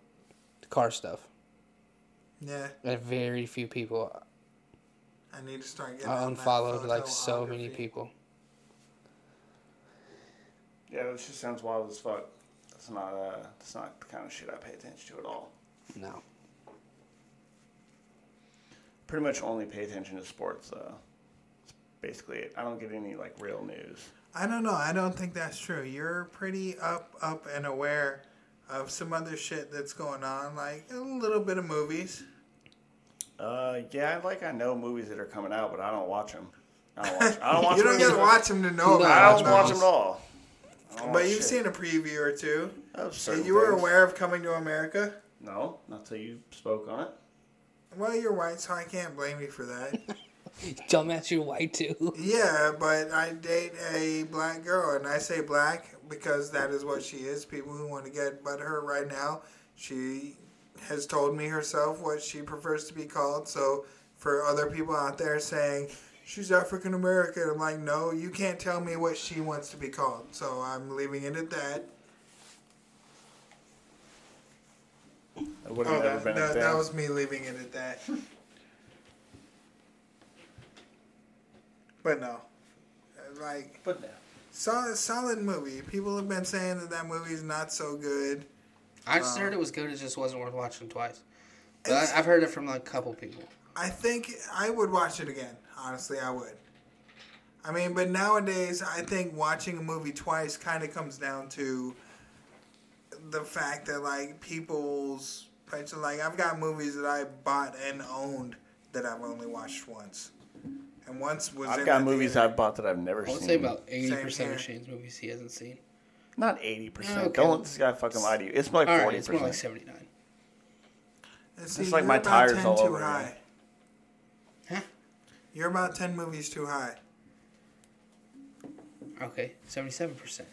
car stuff. Yeah, And very few people. I need to start getting I on that unfollowed like so many people. Yeah, that just sounds wild as fuck. That's not uh, that's not the kind of shit I pay attention to at all. No. Pretty much only pay attention to sports though. That's basically it. I don't get any like real news. I don't know. I don't think that's true. You're pretty up, up and aware of some other shit that's going on, like a little bit of movies. Uh, yeah, like I know movies that are coming out, but I don't watch them. I don't watch. I don't watch. you don't movies. gotta watch them to know No, about I don't watch them at all. I But you've shit. seen a preview or two. Of So certain you were things. aware of Coming to America. No, not till you spoke on it. Well, you're white, so I can't blame you for that. Dumbass, you're white too. yeah, but I date a black girl, and I say black because that is what she is. People who want to get but her right now, she has told me herself what she prefers to be called. So for other people out there saying she's African American, I'm like, no, you can't tell me what she wants to be called. So I'm leaving it at that. I would have Oh, never that, been that, that was me leaving it at that. but no, like But no. solid, solid movie. People have been saying that that movie's not so good. I just um, heard it was good. It just wasn't worth watching twice. But I, I've heard it from like a couple people. I think I would watch it again. Honestly, I would. I mean, but nowadays, I think watching a movie twice kind of comes down to the fact that like people's like I've got movies that I bought and owned that I've only watched once, and once was I've in got the movies theater. I've bought that I've never seen. I would seen. say about eighty percent of Shane's movies he hasn't seen. Not eighty percent. Okay. Don't let this guy fucking lie to you. It's like All right, forty it's more like percent. seventy nine. And see, It's like my tires 10 all too over again. high. Huh? You're about ten movies too high. Okay, seventy seven percent.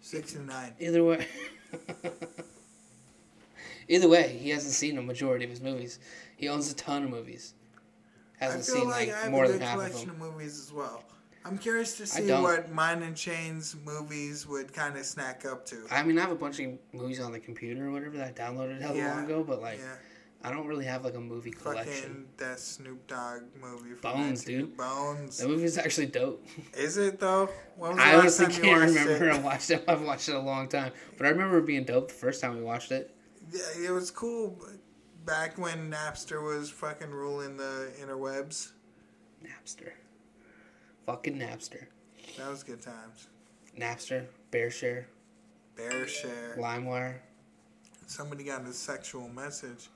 Sixty nine. Either way. Either way, he hasn't seen a majority of his movies. He owns a ton of movies. I Hasn't feel seen like, like, I have more a than good half of collection them. of movies as well. I'm curious to see what Mine and Shane's movies would kind of snack up to. I mean, I have a bunch of movies on the computer or whatever that I downloaded hell Yeah, long ago, but like, yeah, I don't really have like a movie collection. fucking that Snoop Dogg movie. From Bones, 19 dude. Bones. That movie's actually dope. Is it though? I honestly can't remember. It? I watched it. I've watched it a long time, but I remember it being dope the first time we watched it. Yeah, it was cool back when Napster was fucking ruling the interwebs. Napster, fucking Napster, That was good times. Napster, BearShare, Bear share. LimeWire. Somebody got a sexual message.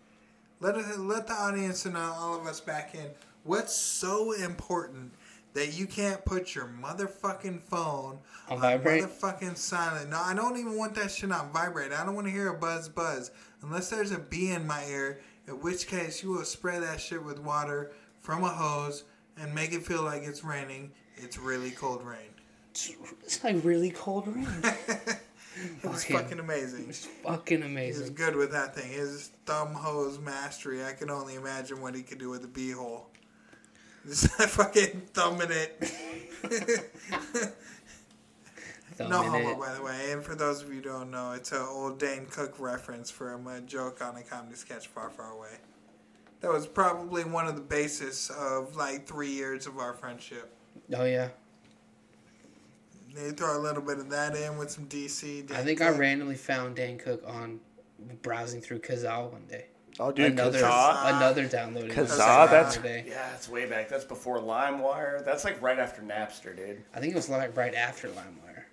Let it, let the audience and all of us back in. What's so important that you can't put your motherfucking phone On vibrate? motherfucking silent? No, I don't even want that shit on vibrate. I don't want to hear a buzz buzz unless there's a bee in my ear. In which case, you will spray that shit with water from a hose and make it feel like it's raining. It's really cold rain. It's, like really cold rain. It was Fucking- fucking amazing. It's fucking amazing. He was good with that thing. His thumb hose mastery. I can only imagine what he could do with a beehole. Just fucking thumbing it. No homo, it. by the way. And for those of you who don't know, it's an old Dane Cook reference from a joke on a comedy sketch far, far away. That was probably one of the basis of like three years of our friendship. Oh yeah. They throw a little bit of that in with some DC. I think I randomly found Dane Cook on browsing through Kazaa one day. Oh, dude, another Kazaa. another downloading. Kazaa, website that's the yeah, that's way back. That's before LimeWire. That's like right after Napster, dude. I think it was like right after LimeWire.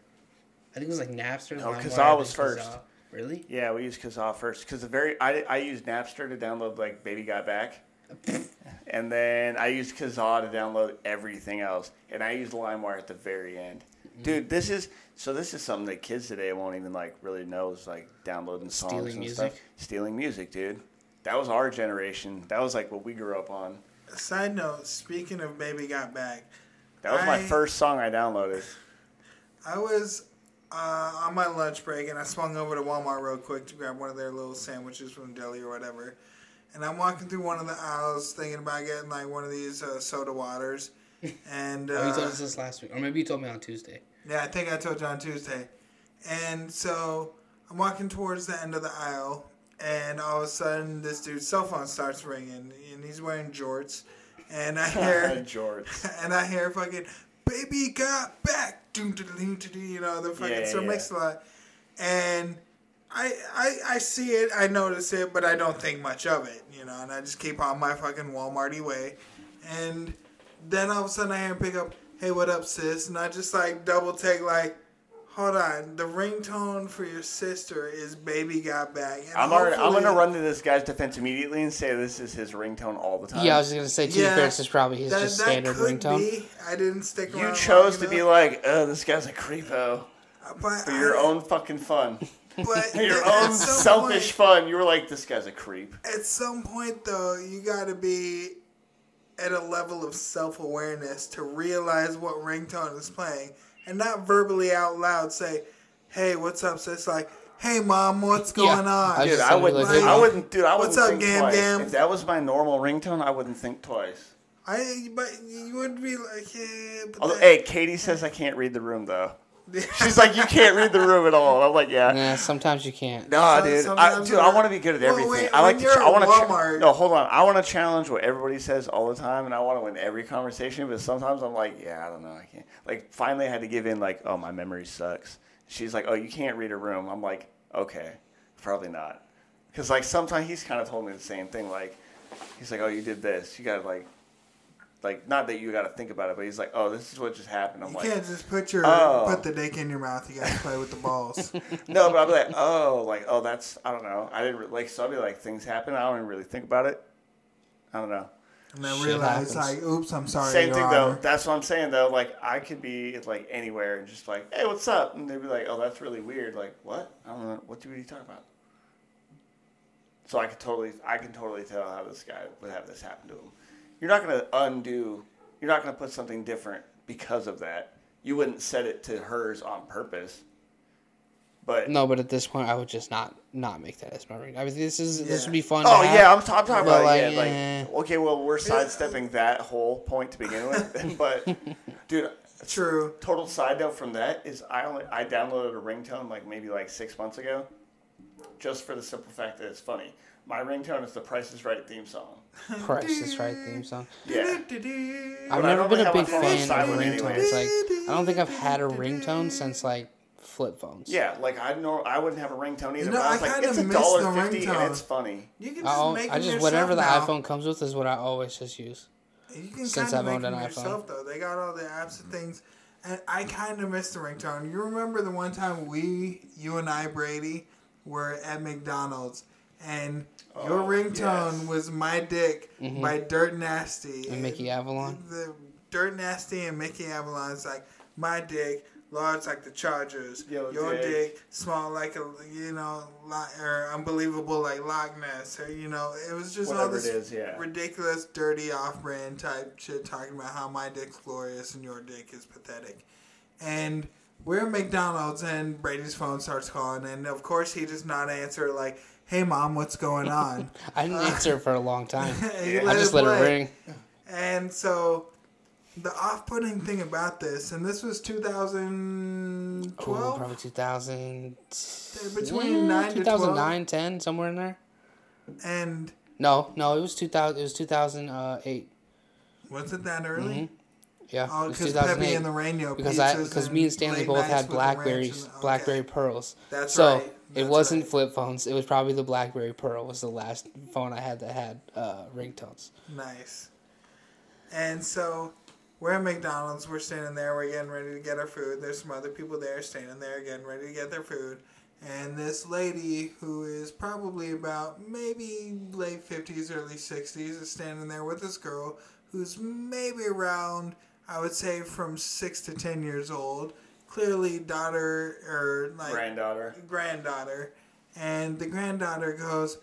I think it was like Napster. No, LimeWire, Kazaa was first. Kazaa. Really? Yeah, we used Kazaa first because the very I, I used Napster to download like Baby Got Back, and then I used Kazaa to download everything else, and I used LimeWire at the very end. Mm-hmm. Dude, this is so. This is something that kids today won't even like really know is like downloading songs Stealing and music. stuff. Stealing music, dude. That was our generation. That was like what we grew up on. Side note: Speaking of Baby Got Back, That was my first song I downloaded. I was uh, on my lunch break and I swung over to Walmart real quick to grab one of their little sandwiches from deli or whatever. And I'm walking through one of the aisles thinking about getting like one of these uh, soda waters. And Oh, you told uh, us this last week, or maybe you told me on Tuesday. yeah, I think I told you on Tuesday. And so I'm walking towards the end of the aisle, and all of a sudden this dude's cell phone starts ringing, and he's wearing jorts. And I hear George. and I hear fucking baby got back, doom doom you know the fucking Yeah, Sir yeah. Mix-a-Lot, and I, I I see it, I notice it, but I don't think much of it, you know, and I just keep on my fucking Walmarty way, and then all of a sudden I hear him pick up, hey, what up, sis, and I just like double take like. Hold on, the ringtone for your sister is "Baby Got Back." And I'm already, I'm gonna run to this guy's defense immediately and say this is his ringtone all the time. Yeah, I was gonna say. To Yeah, fair, this is probably his That, just that standard could ringtone. be. I didn't stick around. you chose long to be like, oh, this guy's a creepo uh, But for your own fucking fun. But your own some selfish fun. You were like, this guy's a creep. At some point, though, you got to be at a level of self awareness to realize what ringtone is playing, and not verbally out loud say, "Hey, what's up?" So it's like, "Hey, mom, what's going I on?" was Dude, just I saying, wouldn't. like, hey, I wouldn't. Dude, I what's wouldn't up, think Gam twice. Gam? If that was my normal ringtone, I wouldn't think twice. I, but you would be like, "Yeah." But Although, that- hey, Katie says I can't read the room though. She's like, you can't read the room at all. I'm like, yeah. Nah, sometimes you can't. Nah, So- dude. I, sometimes dude, I you're- want to be good at Well, everything. wait, I like when to. you're Ch- I at want to. Walmart- no, hold on. I want to challenge what everybody says all the time, and I want to win every conversation. But sometimes I'm like, yeah, I don't know, I can't. Like, finally, I had to give in. Like, oh, my memory sucks. She's like, oh, you can't read a room. I'm like, okay, probably not. Because like sometimes he's kind of told me the same thing. Like, he's like, oh, you did this. You got to like. Like not that you got to think about it, but he's like, "Oh, this is what just happened." I'm you like, can't just put your Oh. put the dick in your mouth. You got to play with the balls. No, but I'll be like, oh, like, oh, that's, I don't know. I didn't re- like, so I'll be like, things happen. I don't even really think about it. I don't know. And then Shit realize, happens. like, oops, I'm sorry. Same thing Honor. though. That's what I'm saying though. Like, I could be like anywhere and just like, hey, what's up? And they'd be like, oh, that's really weird. Like, what? I don't know. What do you talk about? So I could totally, I can totally tell how this guy would have this happen to him. You're not gonna undo. You're not gonna put something different because of that. You wouldn't set it to hers on purpose. But No, but at this point, I would just not not make that as my ringtone. I mean, this is this would be fun. Oh to yeah, I'm, t- I'm talking about like, yeah, eh. like okay, well we're sidestepping that whole point to begin with, but dude, True. total side note from that is I only I downloaded a ringtone like maybe like six months ago, just for the simple fact that it's funny. My ringtone is the Price is Right theme song. Price is Right theme song. Yeah, I've never been a big fan of silent ringtones. anyways. Like, I don't think I've had a ringtone since like flip phones. yeah, like I know I wouldn't have a ringtone either. know, but I was I like, kinda it's a the dollar fifty and ringtone. it's funny. You can just I'll, make I just whatever the now. iPhone comes with is what I always just use. You can since kind I've of owned make an them iPhone. yourself though. They got all the apps and things, and I kind of miss the ringtone. You remember the one time we, you and I, Brady, were at McDonald's, and oh, your Oh, ringtone yes. was "My Dick" mm-hmm. by Dirt Nasty And Mickey Avalon. The Dirt Nasty and Mickey Avalon's like my dick. Large like the Chargers. Yo, Your dick. dick. small like a you know, li- or unbelievable like Loch Ness, or you know, it was just all this it is, yeah. ridiculous, dirty, off-brand type shit talking about how my dick's glorious and your dick is pathetic. And we're at McDonald's and Brady's phone starts calling, and of course he does not answer like, "Hey mom, what's going on?" I didn't uh, answer for a long time. I just let it ring. And so, the off-putting thing about this, and this was 2012, Oh, probably 2000. between yeah, nine to 2009, 10, somewhere in there. and No, no, it was 2000. It was 2008. was it that early? Mm-hmm. Yeah, Oh, because Peppy 2008. and the Rainio because I because me and Stanley both had blackberries, and- okay. blackberry pearls. That's so right. it wasn't right. flip phones. It was probably the BlackBerry Pearl. Was the last phone I had that had uh, ringtones. Nice. And so we're at McDonald's. We're standing there. We're getting ready to get our food. There's some other people there standing there getting ready to get their food. And this lady, who is probably about maybe late 50s, early 60s, is standing there with this girl who's maybe around, I would say, from 6 to 10 years old. Clearly, daughter or like Granddaughter. granddaughter, and the granddaughter goes,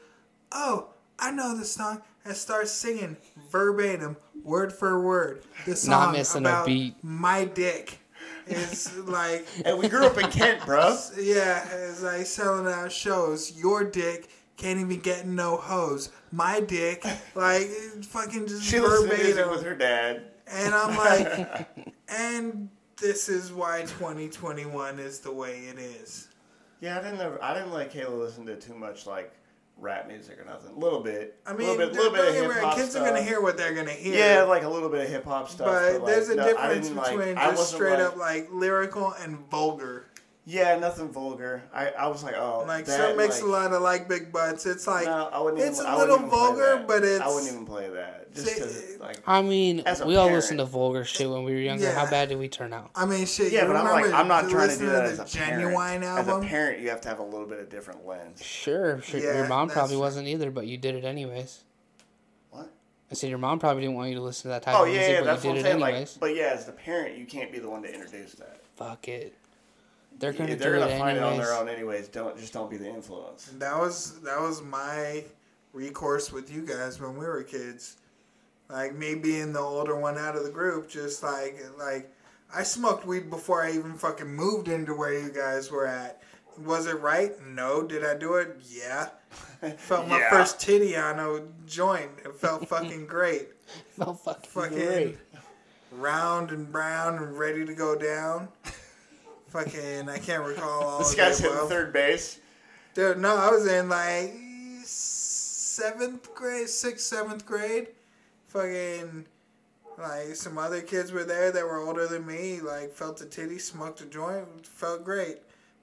"Oh, I know this song," and starts singing verbatim, word for word. The song Not missing a about beat. my dick is like, and we grew up in Kent, bro. yeah, it's like selling out shows. Your dick can't even get no hose. My dick, like, fucking just She listens to music verbatim. with her dad. And I'm like, and this is why 2021 is the way it is. Yeah, I didn't. Ever, I didn't like Kayla listen to too much like rap music or nothing. A little bit. I mean, little bit, little bit of hip hop kids stuff. are gonna hear what they're gonna hear. Yeah, like a little bit of hip hop stuff. but, But, like, there's a no, difference didn't, like- between just straight like- up like lyrical and vulgar. Yeah, nothing vulgar. I, I was like, oh, Like that, some makes like, a lot of like big butts. It's like no, I wouldn't it's even, a I wouldn't little even vulgar, but it's I wouldn't even play that just See, because like. I mean, As a we all parent- listened to vulgar shit when we were younger. Yeah. How bad did we turn out? I mean, shit. Yeah, but I'm remember like, I'm not trying to do that the as a genuine parent. As album. a parent, you have to have a little bit of different lens. Sure, sure. Yeah, your mom probably true. wasn't either, but you did it anyways. What? I said your mom probably didn't want you to listen to that type Oh of yeah, music, yeah, but that's you what did I'm it saying. anyways. Like, but yeah, as the parent, you can't be the one to introduce that. Fuck it. They're gonna they're it gonna find anyways. it on their own anyways. Don't just don't be the influence. That was that was my recourse with you guys when we were kids. Like me being the older one out of the group, just like like I smoked weed before I even fucking moved into where you guys were at. Was it right? No. Did I do it? Yeah. Felt my Yeah. first titty on a joint. It felt fucking great. Felt fucking, Fucking great. round and brown and ready to go down. Fucking, I can't recall all This guy's it. hitting well. third base. Dude, no, I was in like seventh grade, sixth, seventh grade. Fucking, like some other kids were there that were older than me. Like felt a titty, smoked a joint, felt great.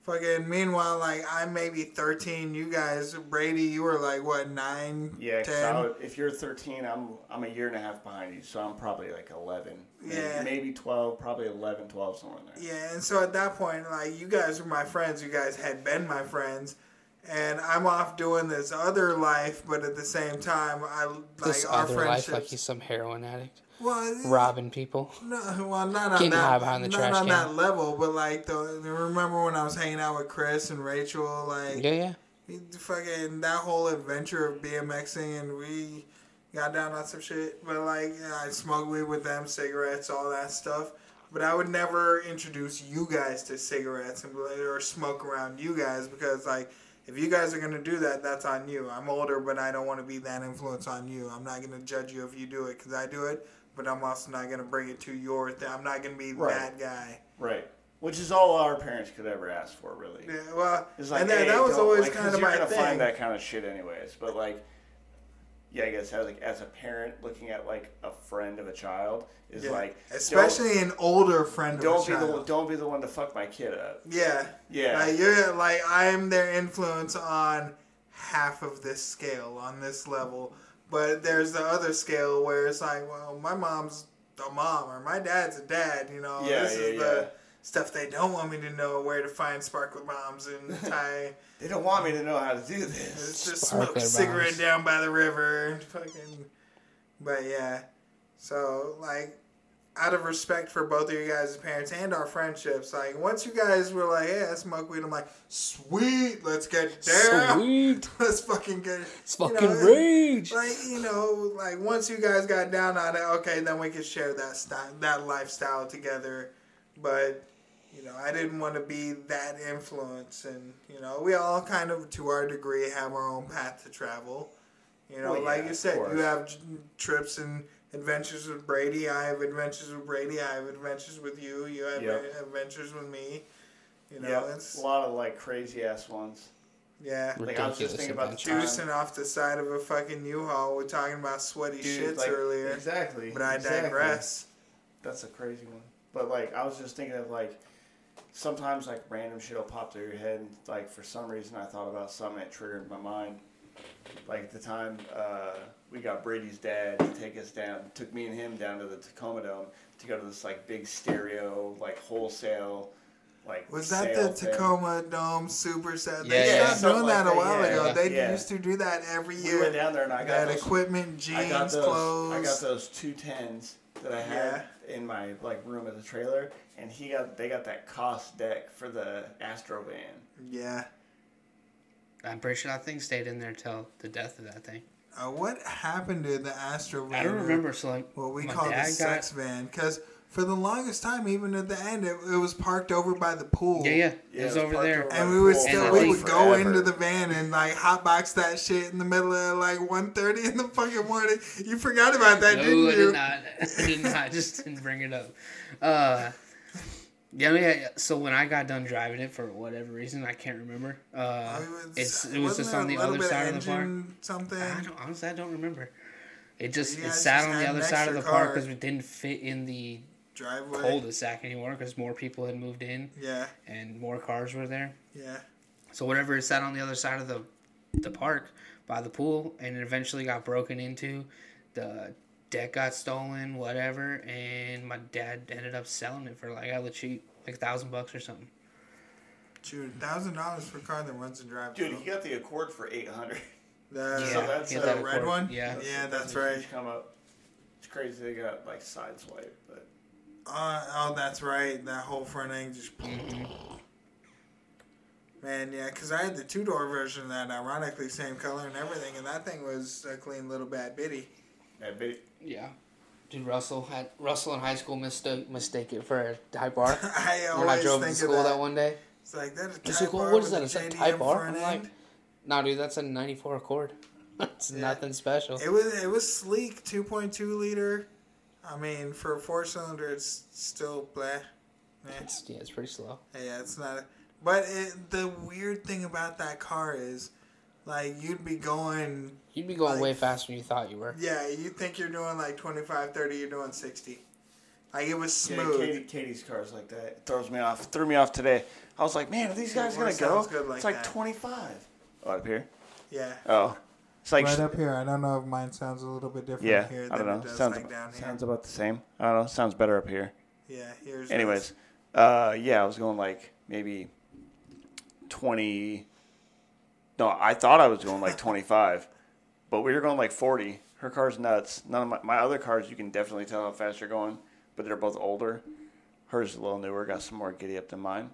Fucking. Meanwhile, like I'm maybe thirteen. You guys, Brady, you were like what nine, Yeah, 'cause ten. I would, if you're 13, I'm I'm a year and a half behind you, so I'm probably like 11. Maybe, Yeah. maybe 12, probably 11, 12, somewhere in there. Yeah, and so at that point, like you guys were my friends. You guys had been my friends, and I'm off doing this other life. But at the same time, I like This our other life, friendships. like he's some heroin addict, well, robbing people. No, well, not on Getting that, high behind the not trash on can. that level, but like the remember when I was hanging out with Chris and Rachel, like Yeah, yeah. he- fucking that whole adventure of BMXing, and we got down on some shit. But like I smoked weed with them, cigarettes, all that stuff. But I would never introduce you guys to cigarettes and or smoke around you guys because like. If you guys are gonna do that, that's on you. I'm older, but I don't want to be that influence on you. I'm not gonna judge you if you do it because I do it, but I'm also not gonna bring it to your thing. I'm not gonna be Right. that guy. Right. Which is all our parents could ever ask for, really. Yeah, well, It's like, and that, hey, that was always like, kind of you're my gonna thing. find that kind of shit anyways. But like, yeah, I guess as like as a parent looking at like a friend of a child is Yeah. like, especially an older friend don't, of a don't the child. don't be the one to fuck my kid up. Yeah. Yeah. Like you're like I'm their influence on half of this scale on this level. But there's the other scale where it's like, well, my mom's a mom or my dad's a dad, you know. Yeah, this yeah, is yeah. the stuff they don't want me to know where to find sparkler bombs and tie They don't want me to know how to do this. it's just Sparkler smoke a cigarette down by the river and fucking but yeah. So like out of respect for both of you guys' parents and our friendships, like once you guys were like, "Hey, I smoke weed," I'm like, "Sweet, let's get down, Sweet. let's fucking get." It's you know, fucking rage. Like you know, like once you guys got down on it, okay, then we could share that style, that lifestyle together. But you know, I didn't want to be that influence, and you know, we all kind of, to our degree, have our own path to travel. You know, Well, like yeah, you said, you have trips and adventures with Brady. I have adventures with Brady. I have adventures with you. You have Yep. adventures with me. You know, yeah, it's a lot of like crazy ass ones. yeah. Like I was just thinking about the Juicing off the side of a fucking U-Haul. We're talking about sweaty Dude, shits like, earlier, Exactly. but I exactly. digress. That's a crazy one. But like I was just thinking of like sometimes like random shit will pop through your head and like for some reason I thought about something that triggered my mind. Like the time uh, we got Brady's dad to take us down took me and him down to the Tacoma Dome to go to this like big stereo, like wholesale like Was that sale the thing. Tacoma Dome Super Set? Yeah, they yeah, stopped something doing that like a while that, ago. yeah, they yeah. used to do that every year. We year. went down there and I got that those, equipment, jeans, I got those clothes. I got those two tens that I had in my like room at the trailer and he got they got that cost deck for the Astro van. Yeah. I'm pretty sure that thing stayed in there till the death of that thing. Uh, what happened to the Astro van? I don't remember. So like, What we call the dad sex van, because for the longest time, even at the end, it, it was parked over by the pool. yeah, yeah, Yeah, it was it was over there. over- And we would still we would go forever. into the van and like hotbox that shit in the middle of like 1.30 in the fucking morning. You forgot about that, no, didn't I you? did not. I did not. Just didn't bring it up. Uh, yeah, yeah. So when I got done driving it for whatever reason, I can't remember. Uh, I mean, it's it was just on the other side of the park. Something. I don't, honestly, I don't remember. It just it sat just on the other side of the park because we didn't fit in the Driveway. cul-de-sac anymore because more people had moved in Yeah, and more cars were there. yeah. So whatever it sat on the other side of the the park by the pool, and it eventually got broken into. The deck got stolen, whatever, and my dad ended up selling it for like hella cheap, like a thousand bucks or something. Shoot, thousand dollars for a car that runs and drives. Dude, though. he got the Accord for eight hundred. the, So that's, he had uh, that red one? Yeah. Yeah, that's a right. Come up. It's crazy they got like sideswipe, but Uh, oh, that's right. That whole front end just. Mm-hmm. Man, yeah, because I had the two door version of that, ironically, same color and everything, and that thing was a clean little bad bitty. that big. Yeah. Dude, Russell had Russell in high school mistake mistake it for a Type R. I when I drove to school that. that. one day. It's like that is He's Type like, what is that? a It's a Type R. front I'm like, no, dude, that's a '94 Accord. it's Yeah. nothing special. It was it was sleek, two point two liter. I mean, for a four cylinder, it's still blah. It's, yeah, it's pretty slow. Yeah, it's not. But it, the weird thing about that car is, like, you'd be going. You'd be going Like- way faster than you thought you were. Yeah, you think you're doing like 25, 30, you're doing 60. Like, it was Yeah, smooth. Katie, Katie's car's like that. It throws me off. Threw me off today. I was like, man, are these guys Well, gonna go? good like it's like that. twenty five. Oh, up here. Yeah. Oh, it's like right up here. I don't know if mine sounds a little bit different yeah. here I don't it know. does Sounds like down here. sounds about the same. I don't know. Sounds better up here. yeah, here's Anyways, uh, yeah, I was going like maybe twenty. No, I thought I was going like twenty five, but we were going like forty. Her car's nuts. None of my my other cars, you can definitely tell how fast you're going, but they're both older. Hers is a little newer, got some more giddy up than mine.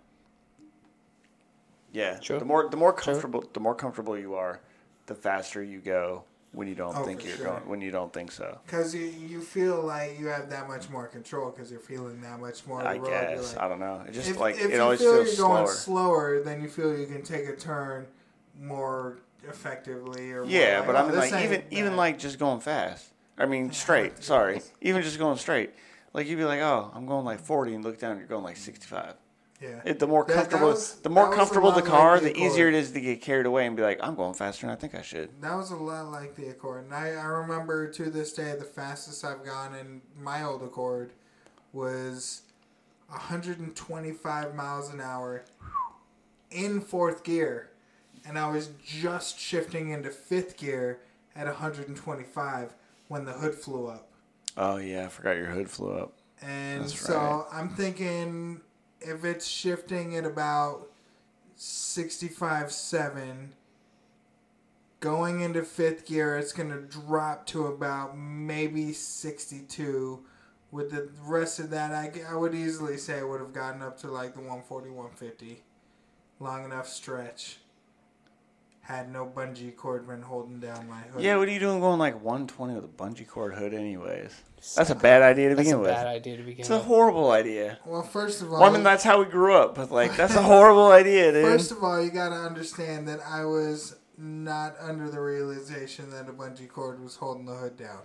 Yeah, True. the more the more True. comfortable the more comfortable you are, the faster you go when you don't Oh, think you're sure. going when you don't think so. Because you, you feel like you have that much more control because you're feeling that much more I road. Guess like- I don't know. It just if, like if it you always feel feels you're going slower. slower, then you feel you can take a turn more effectively or Yeah, but I mean, like even ain't even like just going fast. I mean, straight. Sorry, even just going straight. Like you'd be like, oh, I'm going like 40, and look down, you're going like 65. yeah. It, the more That- that comfortable, was- the more that was a comfortable the lot like car, the the easier it is to get carried away and be like, I'm going faster than I think I should. That was a lot like the Accord. And I, I remember to this day the fastest I've gone in my old Accord was 125 miles an hour in fourth gear. And I was just shifting into fifth gear at 125 when the hood flew up. Oh yeah, I forgot your hood flew up. And That's so right. I'm thinking if it's shifting at about 65 7, going into fifth gear, it's going to drop to about maybe 62. With the rest of that, I, I would easily say it would have gotten up to like the 140, 150. Long enough stretch. Had no bungee cord when holding down my hood. Yeah, what are you doing going like 120 with a bungee cord hood, anyways? That's a bad idea to That's begin a with. bad idea to begin with. It's a horrible idea. Well, first of all, Well, I mean, that's how we grew up, but like, that's a horrible idea, dude. First of all, you gotta understand that I was not under the realization that a bungee cord was holding the hood down.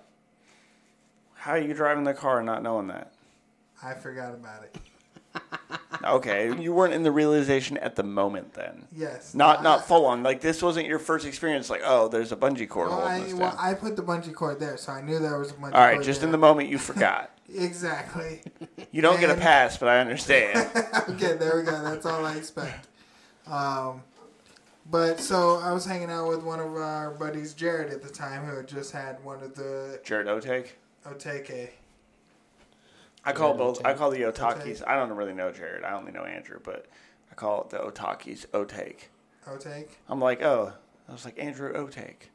How are you driving the car and not knowing that? I forgot about it. Okay, you weren't in the realization at the moment then. Yes. Not not full on. Like this wasn't your first experience. Like oh, there's a bungee cord Well, I, well. I put the bungee cord there, so I knew there was a bungee cord. All right, just there. in the moment you forgot. Exactly. You don't get a pass, but I understand. okay, there we go. That's all I expect. Um, but so I was hanging out with one of our buddies, Jared, at the time, who had just had one of the Jared Otake. Otake. I call both. I call the Otakis. I don't really know Jared. I only know Andrew, but I call it the Otakis Otake. Otake. I'm like, oh, I was like Andrew Otake.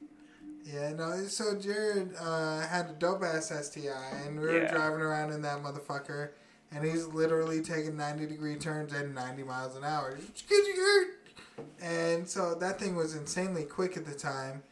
Yeah, no. So Jared uh, had a dope ass STI, and we were Yeah. driving around in that motherfucker, and he's literally taking ninety degree turns at ninety miles an hour. Get you hurt. And so that thing was insanely quick at the time,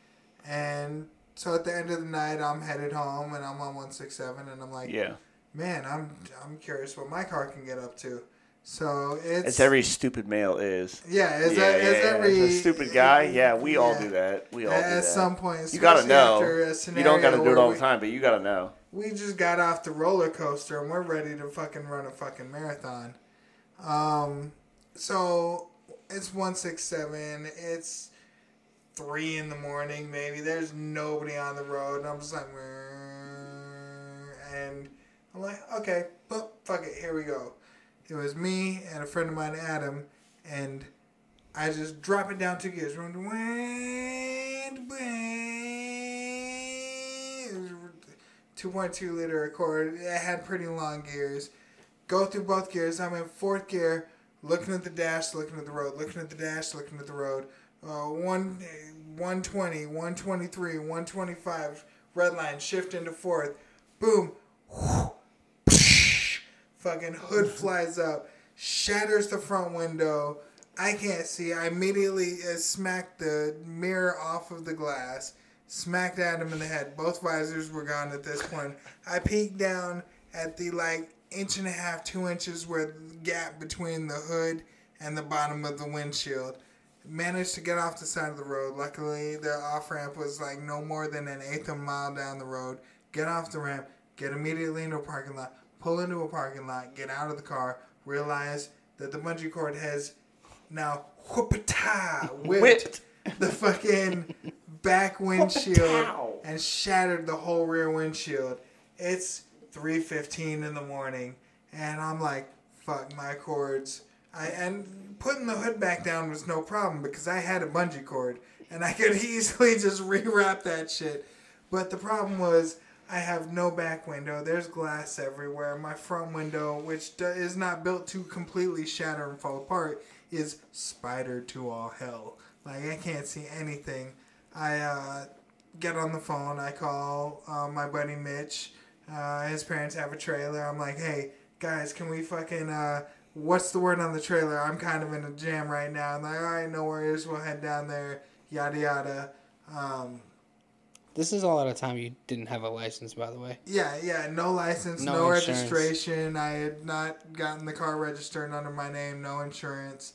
and so at the end of the night, I'm headed home, and I'm on one six seven, and I'm like, Yeah, man, I'm I'm curious what my car can get up to. So it's it's every stupid male is. yeah, it's, yeah, a, yeah, every stupid guy. Yeah, we all do that. We all do At some point, you gotta know. after a You don't gotta do it all we- the time, but you gotta know. we just got off the roller coaster and we're ready to fucking run a fucking marathon. Um, so it's one six seven. It's three in the morning, maybe. There's nobody on the road, and I'm just like, and I'm like, okay, but fuck it, here we go. It was me and a friend of mine, Adam, and I just drop it down two gears. Two point two liter Accord. It had pretty long gears. Go through both gears. I'm in fourth gear, looking at the dash, looking at the road, looking at the dash, looking at the road. Uh, one, 120, 123, 125, red line, shift into fourth. Boom. Fucking hood flies up, shatters the front window. I can't see. I immediately uh, smacked the mirror off of the glass, smacked Adam in the head. Both visors were gone at this point. I peeked down at the like inch and a half, two inches where the gap between the hood and the bottom of the windshield. Managed to get off the side of the road. Luckily, the off ramp was like no more than an eighth of a mile down the road. Get off the ramp, get immediately into a parking lot, pull into a parking lot, get out of the car, realize that the bungee cord has now whoopata whipped, Whipped. the fucking back windshield and shattered the whole rear windshield. It's 3:15 in the morning, and I'm like, "Fuck my cords." I and putting the hood back down was no problem because I had a bungee cord and I could easily just rewrap that shit. But the problem was I have no back window. There's glass everywhere. My front window, which is not built to completely shatter and fall apart, is spider to all hell. Like I can't see anything. I uh, get on the phone. I call uh, my buddy Mitch. Uh, his parents have a trailer. I'm like, hey guys, can we fucking uh, what's the word on the trailer? I'm kind of in a jam right now. I'm like, all right, no worries. We'll head down there. Yada yada. Um, This is all at a time you didn't have a license, by the way. yeah, yeah. No license, no, No registration. I had not gotten the car registered under my name. No insurance.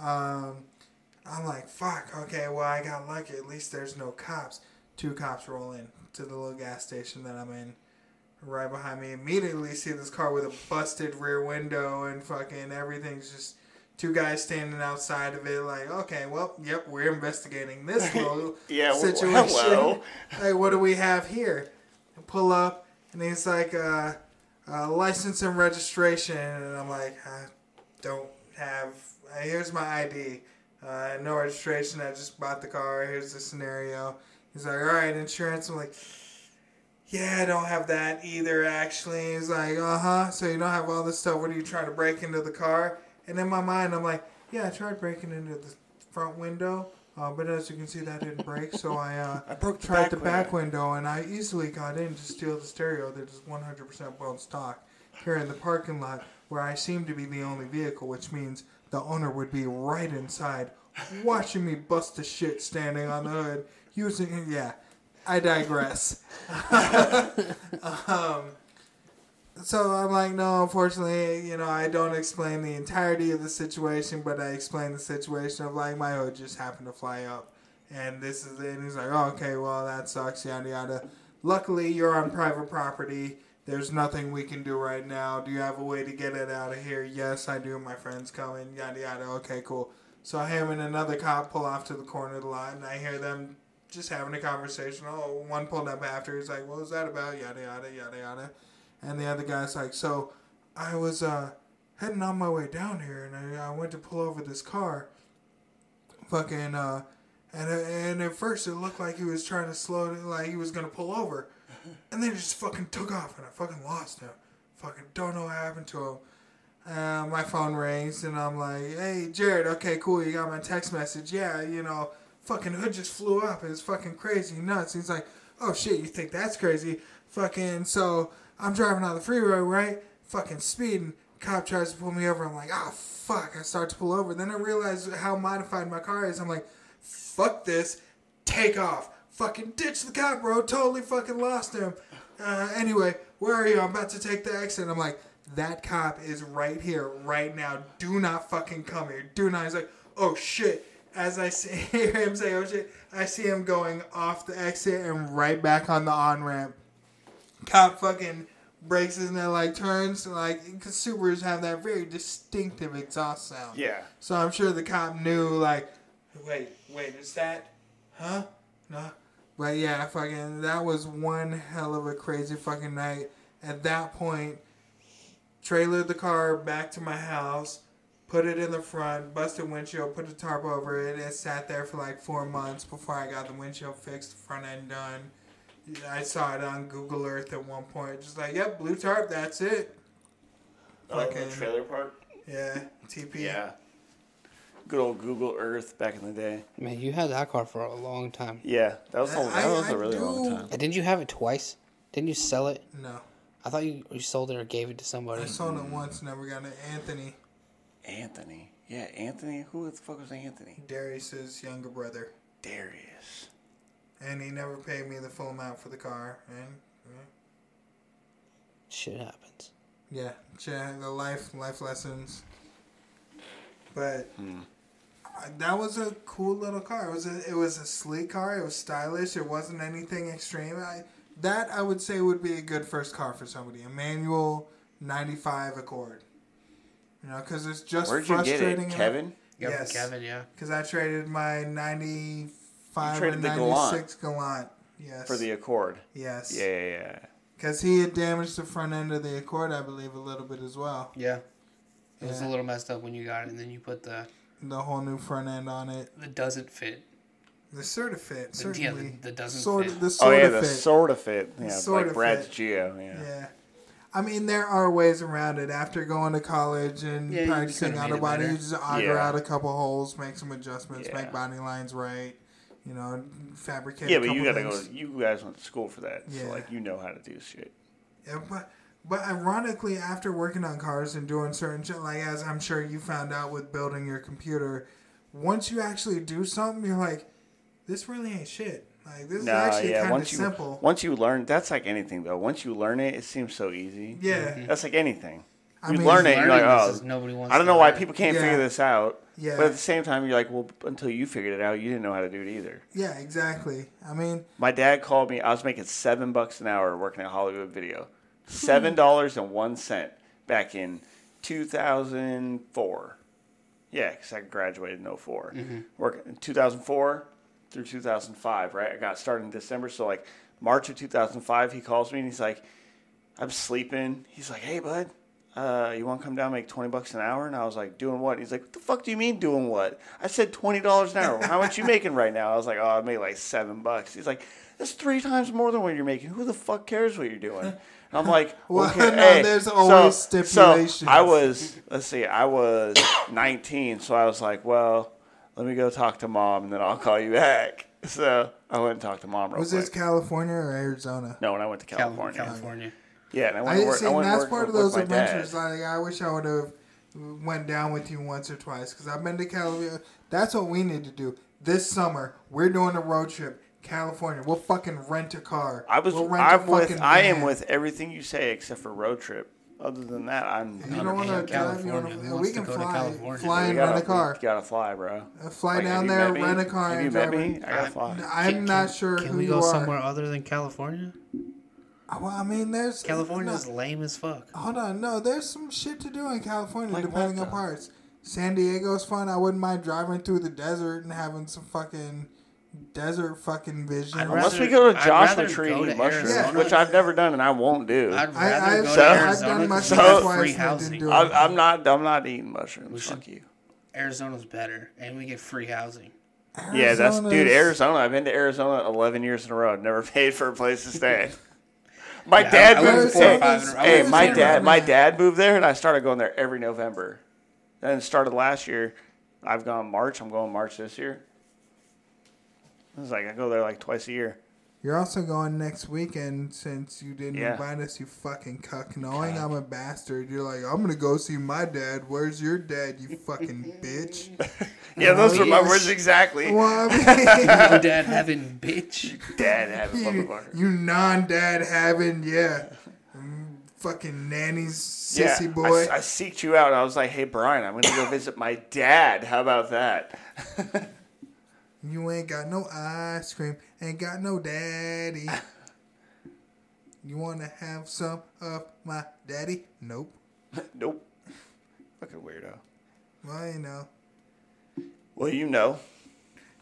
Um, I'm like, fuck. Okay, well, I got lucky. At least there's no cops. Two cops roll in to the little gas station that I'm in. Right behind me, immediately see this car with a busted rear window and fucking everything's just two guys standing outside of it. Like, okay, well, yep, we're investigating this little Yeah, well, situation. hello. Like, what do we have here? I pull up, and he's like, uh, uh, license and registration. And I'm like, I don't have, uh, here's my ID. Uh, no registration. I just bought the car. Here's the scenario. He's like, all right, insurance. I'm like, yeah, I don't have that either, actually. He's like, uh huh. So you don't have all this stuff. What are you trying to break into the car? And in my mind, I'm like, yeah, I tried breaking into the front window. Uh, but as you can see, that didn't break. So I, uh, I broke the tried back the back window, and I easily got in to steal the stereo that is 100% bone stock here in the parking lot, where I seem to be the only vehicle, which means the owner would be right inside watching me bust the shit standing on the hood. Using yeah, I digress. um, so I'm like, no, unfortunately, you know, I don't explain the entirety of the situation, but I explain the situation of like my hood just happened to fly up, and this is it. And he's like, oh, okay, well that sucks, yada yada. Luckily, you're on private property. There's nothing we can do right now. Do you have a way to get it out of here? Yes, I do. My friend's coming. Yada yada. Okay, cool. So him and another cop pull off to the corner of the lot, and I hear them just having a conversation. Oh, one pulled up after. He's like, "What was that about?" Yada yada yada yada. And the other guy's like, "So, I was uh heading on my way down here, and I, I went to pull over this car. Fucking uh, and and at first it looked like he was trying to slow, like he was gonna pull over, and then he just fucking took off, and I fucking lost him. Fucking don't know what happened to him." Uh, my phone rings and I'm like, "Hey, Jared, okay, cool. You got my text message? Yeah, you know, fucking hood just flew up. It's fucking crazy, nuts." He's like, "Oh shit, you think that's crazy? Fucking so I'm driving on the freeway, right? Fucking speeding. Cop tries to pull me over. I'm like, ah, fuck. I start to pull over. Then I realize how modified my car is. I'm like, fuck this. Take off. Fucking ditch the cop, bro. Totally fucking lost him. Uh, anyway, where are you? I'm about to take the exit. I'm like, that cop is right here, right now. Do not fucking come here. Do not. He's like, oh shit. As I see, hear him say, oh shit, I see him going off the exit and right back on the on ramp. Cop fucking breaks and then like turns like because Subarus have that very distinctive exhaust sound. Yeah. So I'm sure the cop knew like, wait, wait, is that, huh? No. But yeah, fucking that was one hell of a crazy fucking night. At that point, trailered the car back to my house, put it in the front, busted windshield, put the tarp over it. It sat there for like four months before I got the windshield fixed, the front end done. I saw it on Google Earth at one point. Just like, yep, blue tarp, that's it. Oh, the trailer park. Yeah, TP. Yeah. Good old Google Earth back in the day. Man, you had that car for a long time. Yeah, that was, a, I- that was I a really long time. And didn't you have it twice? Didn't you sell it? No, I thought you, you sold it or gave it to somebody. I sold it once, never got it. Anthony, Anthony. Yeah, Anthony. Who the fuck was Anthony? Darius's younger brother, Darius. And he never paid me the full amount for the car. And Shit happens. yeah, yeah the life life lessons. But Hmm. That was a cool little car. It was a it was a sleek car. It was stylish. It wasn't anything extreme. I, that I would say would be a good first car for somebody. A manual '95 Accord. You know, because it's just Where'd you get frustrating. it, Kevin? Yep, Yes. Kevin, yeah. Because I traded my '95 You traded the Galant. '96 Galant. Yes. For the Accord. yes. Yeah, yeah, yeah. Because he had damaged the front end of the Accord, I believe, a little bit as well. Yeah. It was a little messed up when you got it, and then you put the The whole new front end on it. the doesn't fit. The Certifit, The, yeah, certainly. the, the doesn't sort fit. of, the Oh yeah, of the fit. sort of fit. Yeah, Sorta like Brad's fit. Geo. Yeah. Yeah. I mean, there are ways around it. After going to college and Yeah, practicing could've out made a it body, you just auger Yeah. out a couple holes, make some adjustments, Yeah. make body lines right, you know, fabricate Yeah, a but you gotta things. go. You guys went to school for that, Yeah. so like you know how to do shit. Yeah, but but ironically, after working on cars and doing certain shit, like as I'm sure you found out with building your computer, once you actually do something, you're like, this really ain't shit. Like this No, is actually yeah. kind of Once you simple. once you learn, that's like anything though. Once you learn it, it seems so easy. yeah, That's like anything. I you mean, learn it, you're like, oh, nobody wants I don't know why learn. people can't Yeah. figure this out. Yeah. But at the same time, you're like, well, until you figured it out, you didn't know how to do it either. yeah, exactly. I mean, My dad called me. I was making seven bucks an hour working at Hollywood Video. Hmm. Seven dollars and one cent back in 2004. Yeah, because I graduated in 4 Mm-hmm. Working in 2004 through 2005, right? I got started in December. So, like, March of 2005, he calls me and he's like, I'm sleeping. He's like, hey, bud, uh, you want to come down and make 20 bucks an hour? And I was like, doing what? He's like, what the fuck do you mean doing what? I said $20 an hour. How much you making right now? I was like, oh, I made like seven bucks. He's like, that's three times more than what you're making. Who the fuck cares what you're doing? And I'm like, Well, no, hey. there's So- always So stipulations. I was, let's see, I was 19, so I was like, well, let me go talk to mom, and then I'll call you back. So I went and talked to mom real was quick. this California or Arizona? no, when I went to California. California. California. Yeah, and I went I want to work. see, I and went that's work part of those my dad. adventures. Like, I wish I would have, went down with you once or twice because I've been to California. That's what we need to do this summer. We're doing a road trip, California. We'll fucking rent a car. I was. We'll rent a I'm with. fucking I am with everything you say except for road trip. Other than that, I'm. You don't want to drive. You California. Wanna, we can to go to fly, California? fly and gotta, rent a car. We gotta fly, bro. Uh, Fly Like, down there, rent a car, Have you and met me? I gotta fly. I'm Can- not sure Can who we go are. somewhere other than California? Uh, well, I mean, there's California's no, lame as fuck. hold on, no, there's some shit to do in California, Like depending on parts. San Diego's fun. I wouldn't mind driving through the desert and having some fucking desert fucking vision. I'd Unless we go to Joshua Tree and to eat mushrooms, Arizona. which I've never done and I won't do. I'd I, rather I've, go So- to I've Arizona done 'cause mushrooms So- twice free housing. Do I'm, I'm not. I'm not eating mushrooms. We should- Fuck you. Arizona's better, and we get free housing. Yeah, that's dude. Arizona. I've been to Arizona 11 years in a row. I've never paid for a place to stay. My Yeah, dad I- I moved. Hey, hey, my dad. My dad moved there, and I started going there every November. Then started last year. I've gone March. I'm going March this year. It's like I go there like twice a year. You're also going next weekend since you didn't Yeah. invite us, you fucking cuck. Knowing I'm a bastard, you're like, I'm gonna go see my dad. Where's your dad, you fucking bitch? Yeah, those Oh, were my words exactly. Well, I Your dad having bitch. Dad having a you, motherfucker. you non-dad having, yeah, fucking nanny's Yeah, sissy I, boy. I seeked you out. I was like, "Hey, Brian, I'm gonna go visit my dad. How about that?" You ain't got no ice cream, ain't got no daddy. You wanna have some of my daddy? Nope. nope. Fucking weirdo. Well, you know. Well, you know.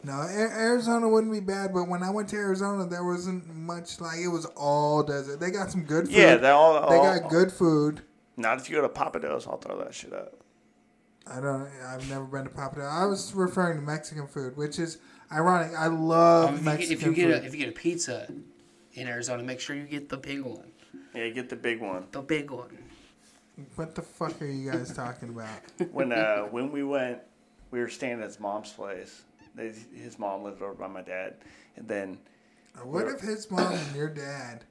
No, Arizona wouldn't be bad, but when I went to Arizona, there wasn't much like it was all desert. They got some good food. Yeah, they all. they all- got good food. Not if you go to Papados, I'll throw that shit up. I don't. I've never been to Papadilla. I was referring to Mexican food, which is ironic. I love Um, if, you, Mexican if you get a, if you get a pizza in Arizona, make sure you get the big one. Yeah, get the big one. The big one. what the fuck are you guys talking about? When uh when we went, we were staying at his mom's place. His mom lived over by my dad, and then What if his mom and your dad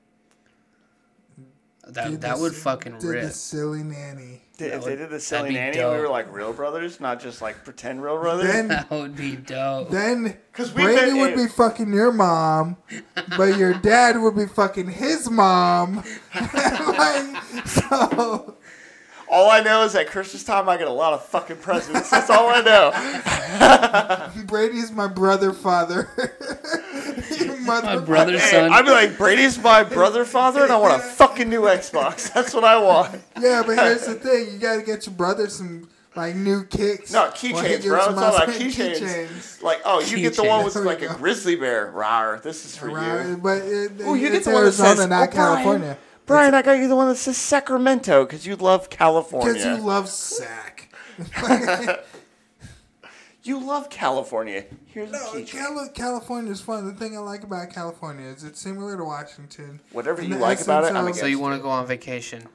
That did that the would s- fucking did rip. the silly nanny? did, That if they did the silly nanny, and we were like real brothers, not just like pretend real brothers. Then That would be dope. then 'Cause we Brady met- would be fucking your mom, but your dad would be fucking his mom. like, so all I know is at Christmas time I get a lot of fucking presents. That's all I know. Brady's my brother father. Mother My brother's Hey, son. I'd be like, Brady's my brother father, and I want a fucking new Xbox. That's what I want. Yeah, but here's the thing: you gotta get your brother some like new kicks. No, keychains, bro. It's him all about some keychains. Like, oh, you get the one with like a grizzly bear. Rawr, this is for Right, you. but it, Oh, you get it's the one that Arizona, says, not oh, California. Brian, I got you the one that says Sacramento because you love California. Because you love sack. You love California. Here's a No, keychain. Cali- California is fun. The thing I like about California is it's similar to Washington. Whatever in you like about it, I'm against so you want to go on vacation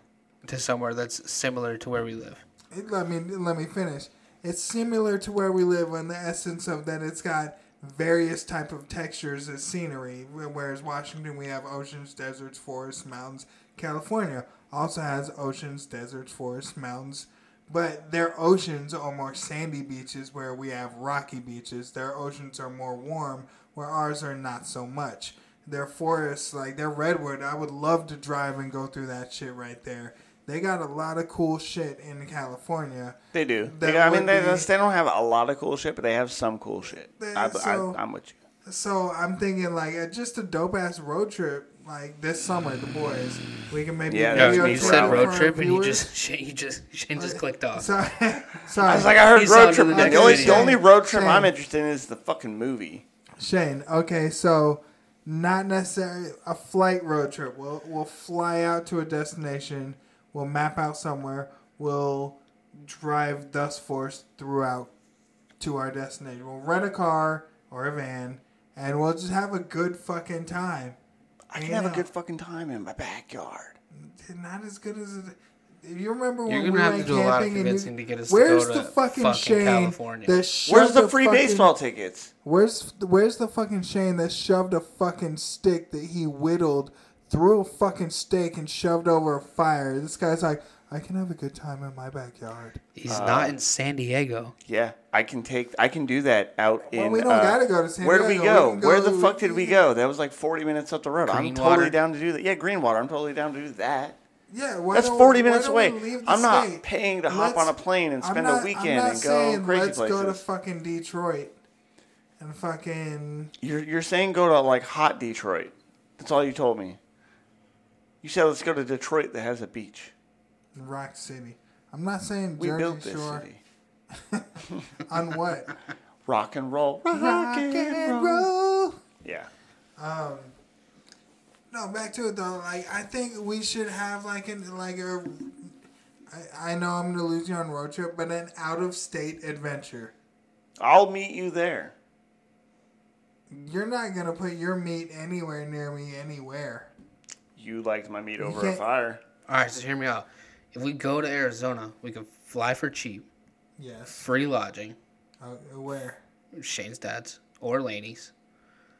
to somewhere that's similar to where we live? It, let me let me finish. It's similar to where we live in the essence of that it's got various type of textures as scenery. Whereas Washington we have oceans, deserts, forests, mountains. California also has oceans, deserts, forests, mountains. But their oceans are more sandy beaches where we have rocky beaches. Their oceans are more warm where ours are not so much. Their forests, like their redwood, I would love to drive and go through that shit right there. They got a lot of cool shit in California. They do. They- I mean, they, be- they don't have a lot of cool shit, but they have some cool shit. They- I, so- I'm with you. So I'm thinking like uh, just a dope ass road trip like this summer, the boys. We can maybe Yeah, Yeah, video me you trip said road trip, and you just Shane, you just Shane just clicked off. Sorry, sorry. I was like, I heard He road sounded trip. the The next only, the only road trip I'm interested in is the fucking movie. Shane. Okay, so not necessarily a flight road trip. We'll we'll fly out to a destination. We'll map out somewhere. We'll drive dust force throughout to our destination. We'll rent a car or a van, and we'll just have a good fucking time. I can You have a good fucking time in my backyard. Not as good as it. You remember You're when gonna we have went to do a lot of camping and convincing you, to get us where's to go the to fucking, Shane California. that shoved Where's the a free fucking- baseball tickets? Where's where's the fucking Shane that shoved a fucking stick that he whittled through a fucking steak and shoved over a fire? This guy's like, I can have a good time in my backyard. He's Uh, not in San Diego. Yeah, I can take. I can do that out in. Well, we don't uh, gotta go to San Where did we go? We can Where the fuck did we go? That was like forty minutes up the road. I'm Greenwater? totally down to do that. Yeah, Greenwater. I'm totally down to do that. Yeah, why That's don't- 40 why minutes don't we away. leave the I'm not state? paying to hop Let's- on a plane and spend not- a weekend I'm not and go saying crazy let's places. go to fucking Detroit and fucking You're you're saying go to like hot Detroit. That's all you told me. You said let's go to Detroit that has a beach. Rock City. I'm not saying We Jersey built this Shore. city. On what? Rock and roll. Rock and roll. Yeah. Um, no, back to it though. Like, I think we should have like an like a. I, I know I'm gonna lose you on road trip, but an out of state adventure. I'll meet you there. You're not gonna put your meat anywhere near me anywhere. You liked my meat over a fire. All right, so hear me out. If we go to Arizona, we can fly for cheap, Yes. free lodging, Uh, where? Shane's dad's or Laney's.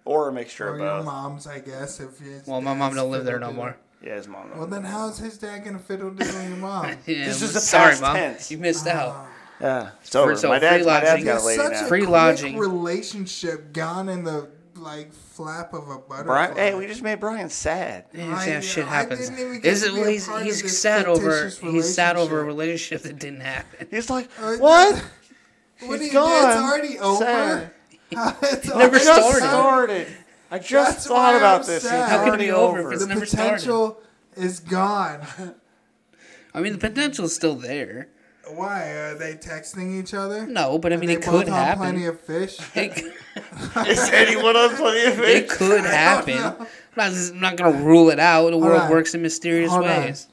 Or a mixture Or of your both. mom's, I guess. If his Well, my mom dad's don't live there no more. Yeah, his mom. Well, then how's his dad gonna fiddle diddle your mom? Yeah, This is but the sorry, past mom. tense. You missed out. Ah. Yeah. So, For- so my dad's, free my dad's lodging. got a lady such now. a Free quick lodging. relationship gone in the like flap of a butterfly. Brian, hey, we just made Brian sad. Yeah, I- yeah, shit happens. didn't even get Is it? Well, he's he's sad over he's sad over a relationship. relationship that didn't happen. He's like, Uh, what? What do He's you, It's gone. It's already over. Sad. it's Never already started. started. I just That's thought about I'm this. sad. It's How can it be over if over. it's The never potential is gone. I mean, the potential is still there. Why are they texting each other? No, but I Are mean, they it both could on Plenty happen. of fish. It, Is anyone on plenty of fish? it could happen. I'm not, I'm not gonna rule it out. The world on. works in mysterious Hold on. ways.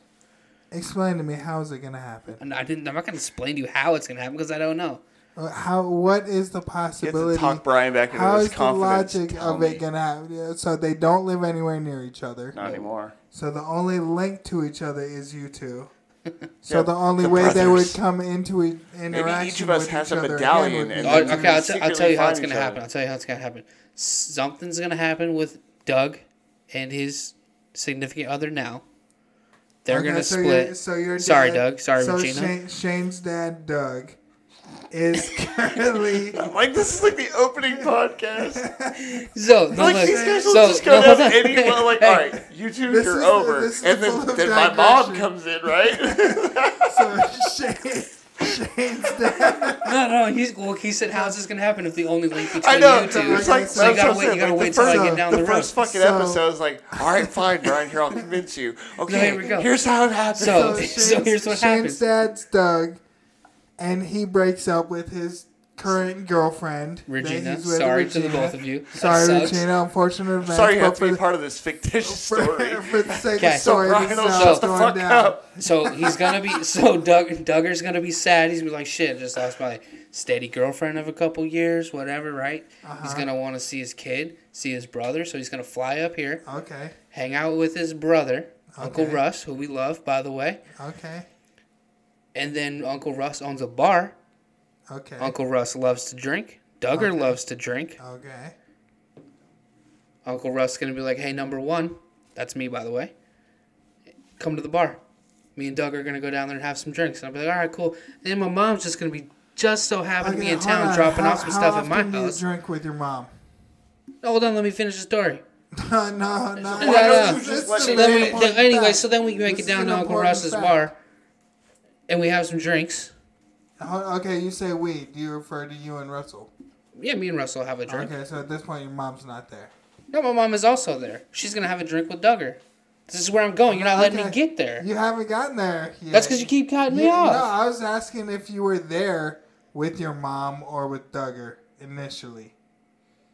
Explain to me how is it gonna happen? I didn't. I'm not gonna explain to you how it's gonna happen because I don't know. Uh, How? What is the You have to possibility? talk Brian back into How his is the logic Tell of me. it gonna happen? Yeah, So they don't live anywhere near each other. Not anymore. So the only link to each other is you two. So Yeah, the only the way they would come into e- interaction each of us with has each a other medallion again would and be Oh, then you okay, I'll, t- I'll tell you how it's gonna happen. I'll tell you how it's gonna happen. Something's gonna happen with Doug and his significant other now. They're Okay, gonna so split. You're, so your Sorry, dad- Doug. Sorry, so Regina. Shane, Shane's dad, Doug, is currently. Like this is like the opening podcast. So, no, Like look, these guys will so, just go no, down hold on. any well, like, Hey, all right, you two, This you're is- over, this and then, then my mom comes in, right? so Shane, Shane's dad. No, no, he's well. He said, "How's this gonna happen if the only link between I know. you two?" It's like so you gotta wait. I'm You gotta saying, wait like, till the I get down the the, road. first fucking So- episode is like, all right, fine, Brian, here I'll convince you. Okay, here we go. here's how it happens. So- So, so here's what Shane's happens. dad's Doug, and he breaks up with his current girlfriend. that Regina, he's with, sorry to the both of you. That Sorry, sucks. Regina. Unfortunate events. Sorry, you have to be the- part of this fictitious story. for the sake Okay. of story, so Brian this will is how shut it's the going fuck down. up. So he's gonna be so Doug Duggar's gonna be sad. He's gonna be like, shit, just lost my steady girlfriend of a couple years, whatever, right? Uh-huh. He's gonna want to see his kid, see his brother, so he's gonna fly up here, Okay. hang out with his brother, Uncle Russ, who we love, by the way. Okay. And then Uncle Russ owns a bar. Okay. Uncle Russ loves to drink. Duggar Okay. loves to drink. Okay. Uncle Russ is gonna be like, hey, number one, that's me, by the way. Come to the bar. Me and Doug are gonna go down there and have some drinks. And I'll be like, all right, cool. And then my mom's just gonna be just so happy to be in town, on. dropping How- off some stuff at my often do you drink with your mom? Hold on, let me finish the story. no, no, no. No, Why no, don't you just let So me- then we, anyway, so then we make This it down to Uncle Russ's fact. bar, and we have some drinks. Okay, you say we. Do you refer to you and Russell? Yeah, me and Russell have a drink. Okay, so at this point, your mom's not there. No, my mom is also there. She's gonna have a drink with Duggar. This is where I'm going. You're not letting me get there. You haven't gotten there yet. That's because you keep cutting me off. No, I was asking if you were there with your mom or with Duggar initially.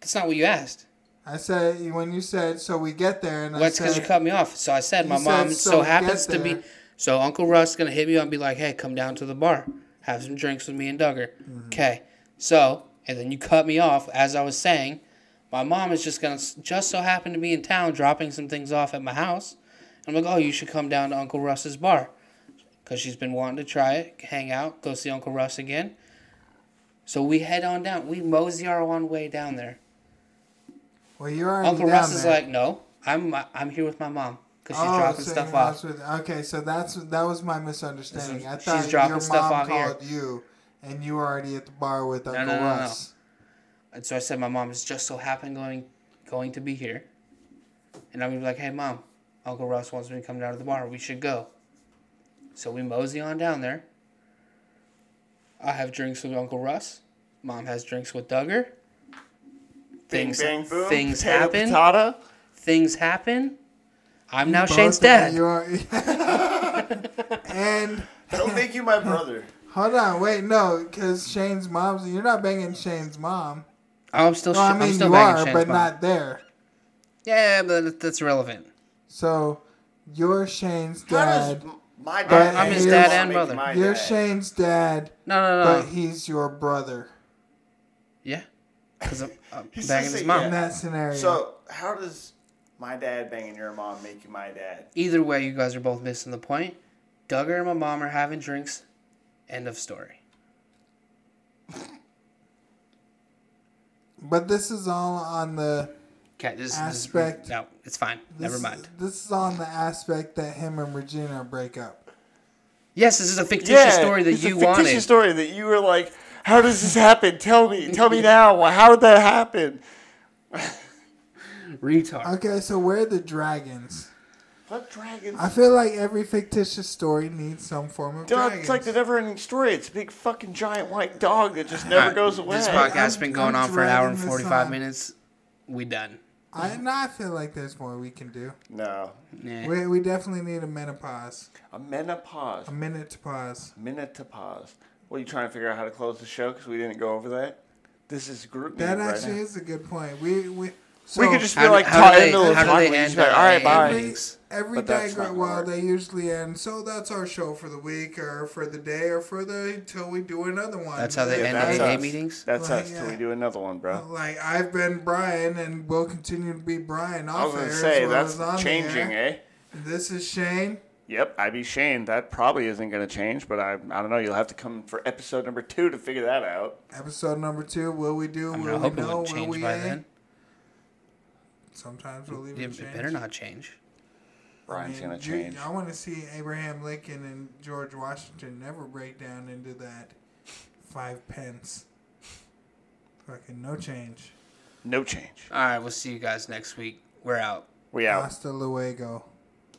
That's not what you asked. I said when you said so we get there and Well, that's because you cut me off. So I said my You mom said, so, "So happens to be. There." So Uncle Russ is gonna hit me up and be like, "Hey, come down to the bar, have some drinks with me and Duggar." Mm-hmm. Okay. So and then you cut me off as I was saying. My mom is just gonna just so happen to be in town, dropping some things off at my house. I'm like, "Oh, you should come down to Uncle Russ's bar," because she's been wanting to try it, hang out, go see Uncle Russ again. So we head on down. We mosey our one way down there. well you're Uncle down Russ is like, "No, I'm I'm here with my mom." Because she's oh, dropping so stuff your mom's off. With, okay, so that's that was my misunderstanding. I She's thought dropping your stuff mom off here. called you, and you were already at the bar with Uncle no, no, no. Russ. And so I said, my mom is just so happened going going to be here, and I'm gonna be like, hey mom, Uncle Russ wants me to come down to the bar. We should go. So we mosey on down there. I have drinks with Uncle Russ. Mom has drinks with Duggar. Bing, Things bang, boom. things potato, happen. Patata. Things happen. I'm now Both Shane's dad. You are, and Don't make you my brother. hold on, wait, no, because Shane's mom's. You're not banging Shane's mom. Oh, I'm still. Well, I I'm mean, still you banging are, Shane's but mom. not there. Yeah, but that's irrelevant. So you're Shane's dad. my But dad? I'm his dad and mom brother. You're dad? Shane's dad, No, no, no. but he's your brother yeah, because I'm, I'm banging his mom. yeah. in that scenario. So how does my dad banging your mom make you my dad? Either way, you guys are both missing the point. Duggar and my mom are having drinks. End of story. but this is all on the Okay, this, Aspect. This, no, it's fine. this, Never mind. This is on the aspect that him and Regina break up. Yes, this is a fictitious story that it's a you fictitious wanted. story that you were like, how does this happen? Tell me, tell me now. How did that happen? Retard. Okay, so where are the dragons? What dragons? I feel like every fictitious story needs some form of Duh, dragons. it's like the never-ending story. It's a big fucking giant white dog that just never goes away. This podcast's I'm- been going I'm on for an hour and this 45 on. minutes. We done. I, no, I feel like there's more we can do. No, Yeah. We, we definitely need a menopause. a menopause. A minute to pause. A minute to pause. What are you trying to figure out how to close the show because we didn't go over that? This is group That meeting right actually now. is a good point. We we so we could just be How do- like how do they- into the how do talk. they end like, all right, in bye. meetings? every But that's not diagram. Well, they usually end. So that's our show for the week, or for the day, or for the until we do another one. That's how they Yeah, end that's AA us. meetings? That's Like, us till yeah. we do another one, bro. Like I've been Brian, and will continue to be Brian I was off air gonna as say well that's changing, eh? This is Shane. Yep, I be Shane. That probably isn't gonna change, but I I don't know. You'll have to come for episode number two to figure that out. Episode number two. Will we do? I mean, will we know? wouldn't Will change we by ain't? then. Sometimes we'll leave It, it it change. better not change. Brian's I mean, gonna you- change. I want to see Abraham Lincoln and George Washington never break down into that five pence. Fucking no change. No change. All right, we'll see you guys next week. We're out. We out. Hasta luego.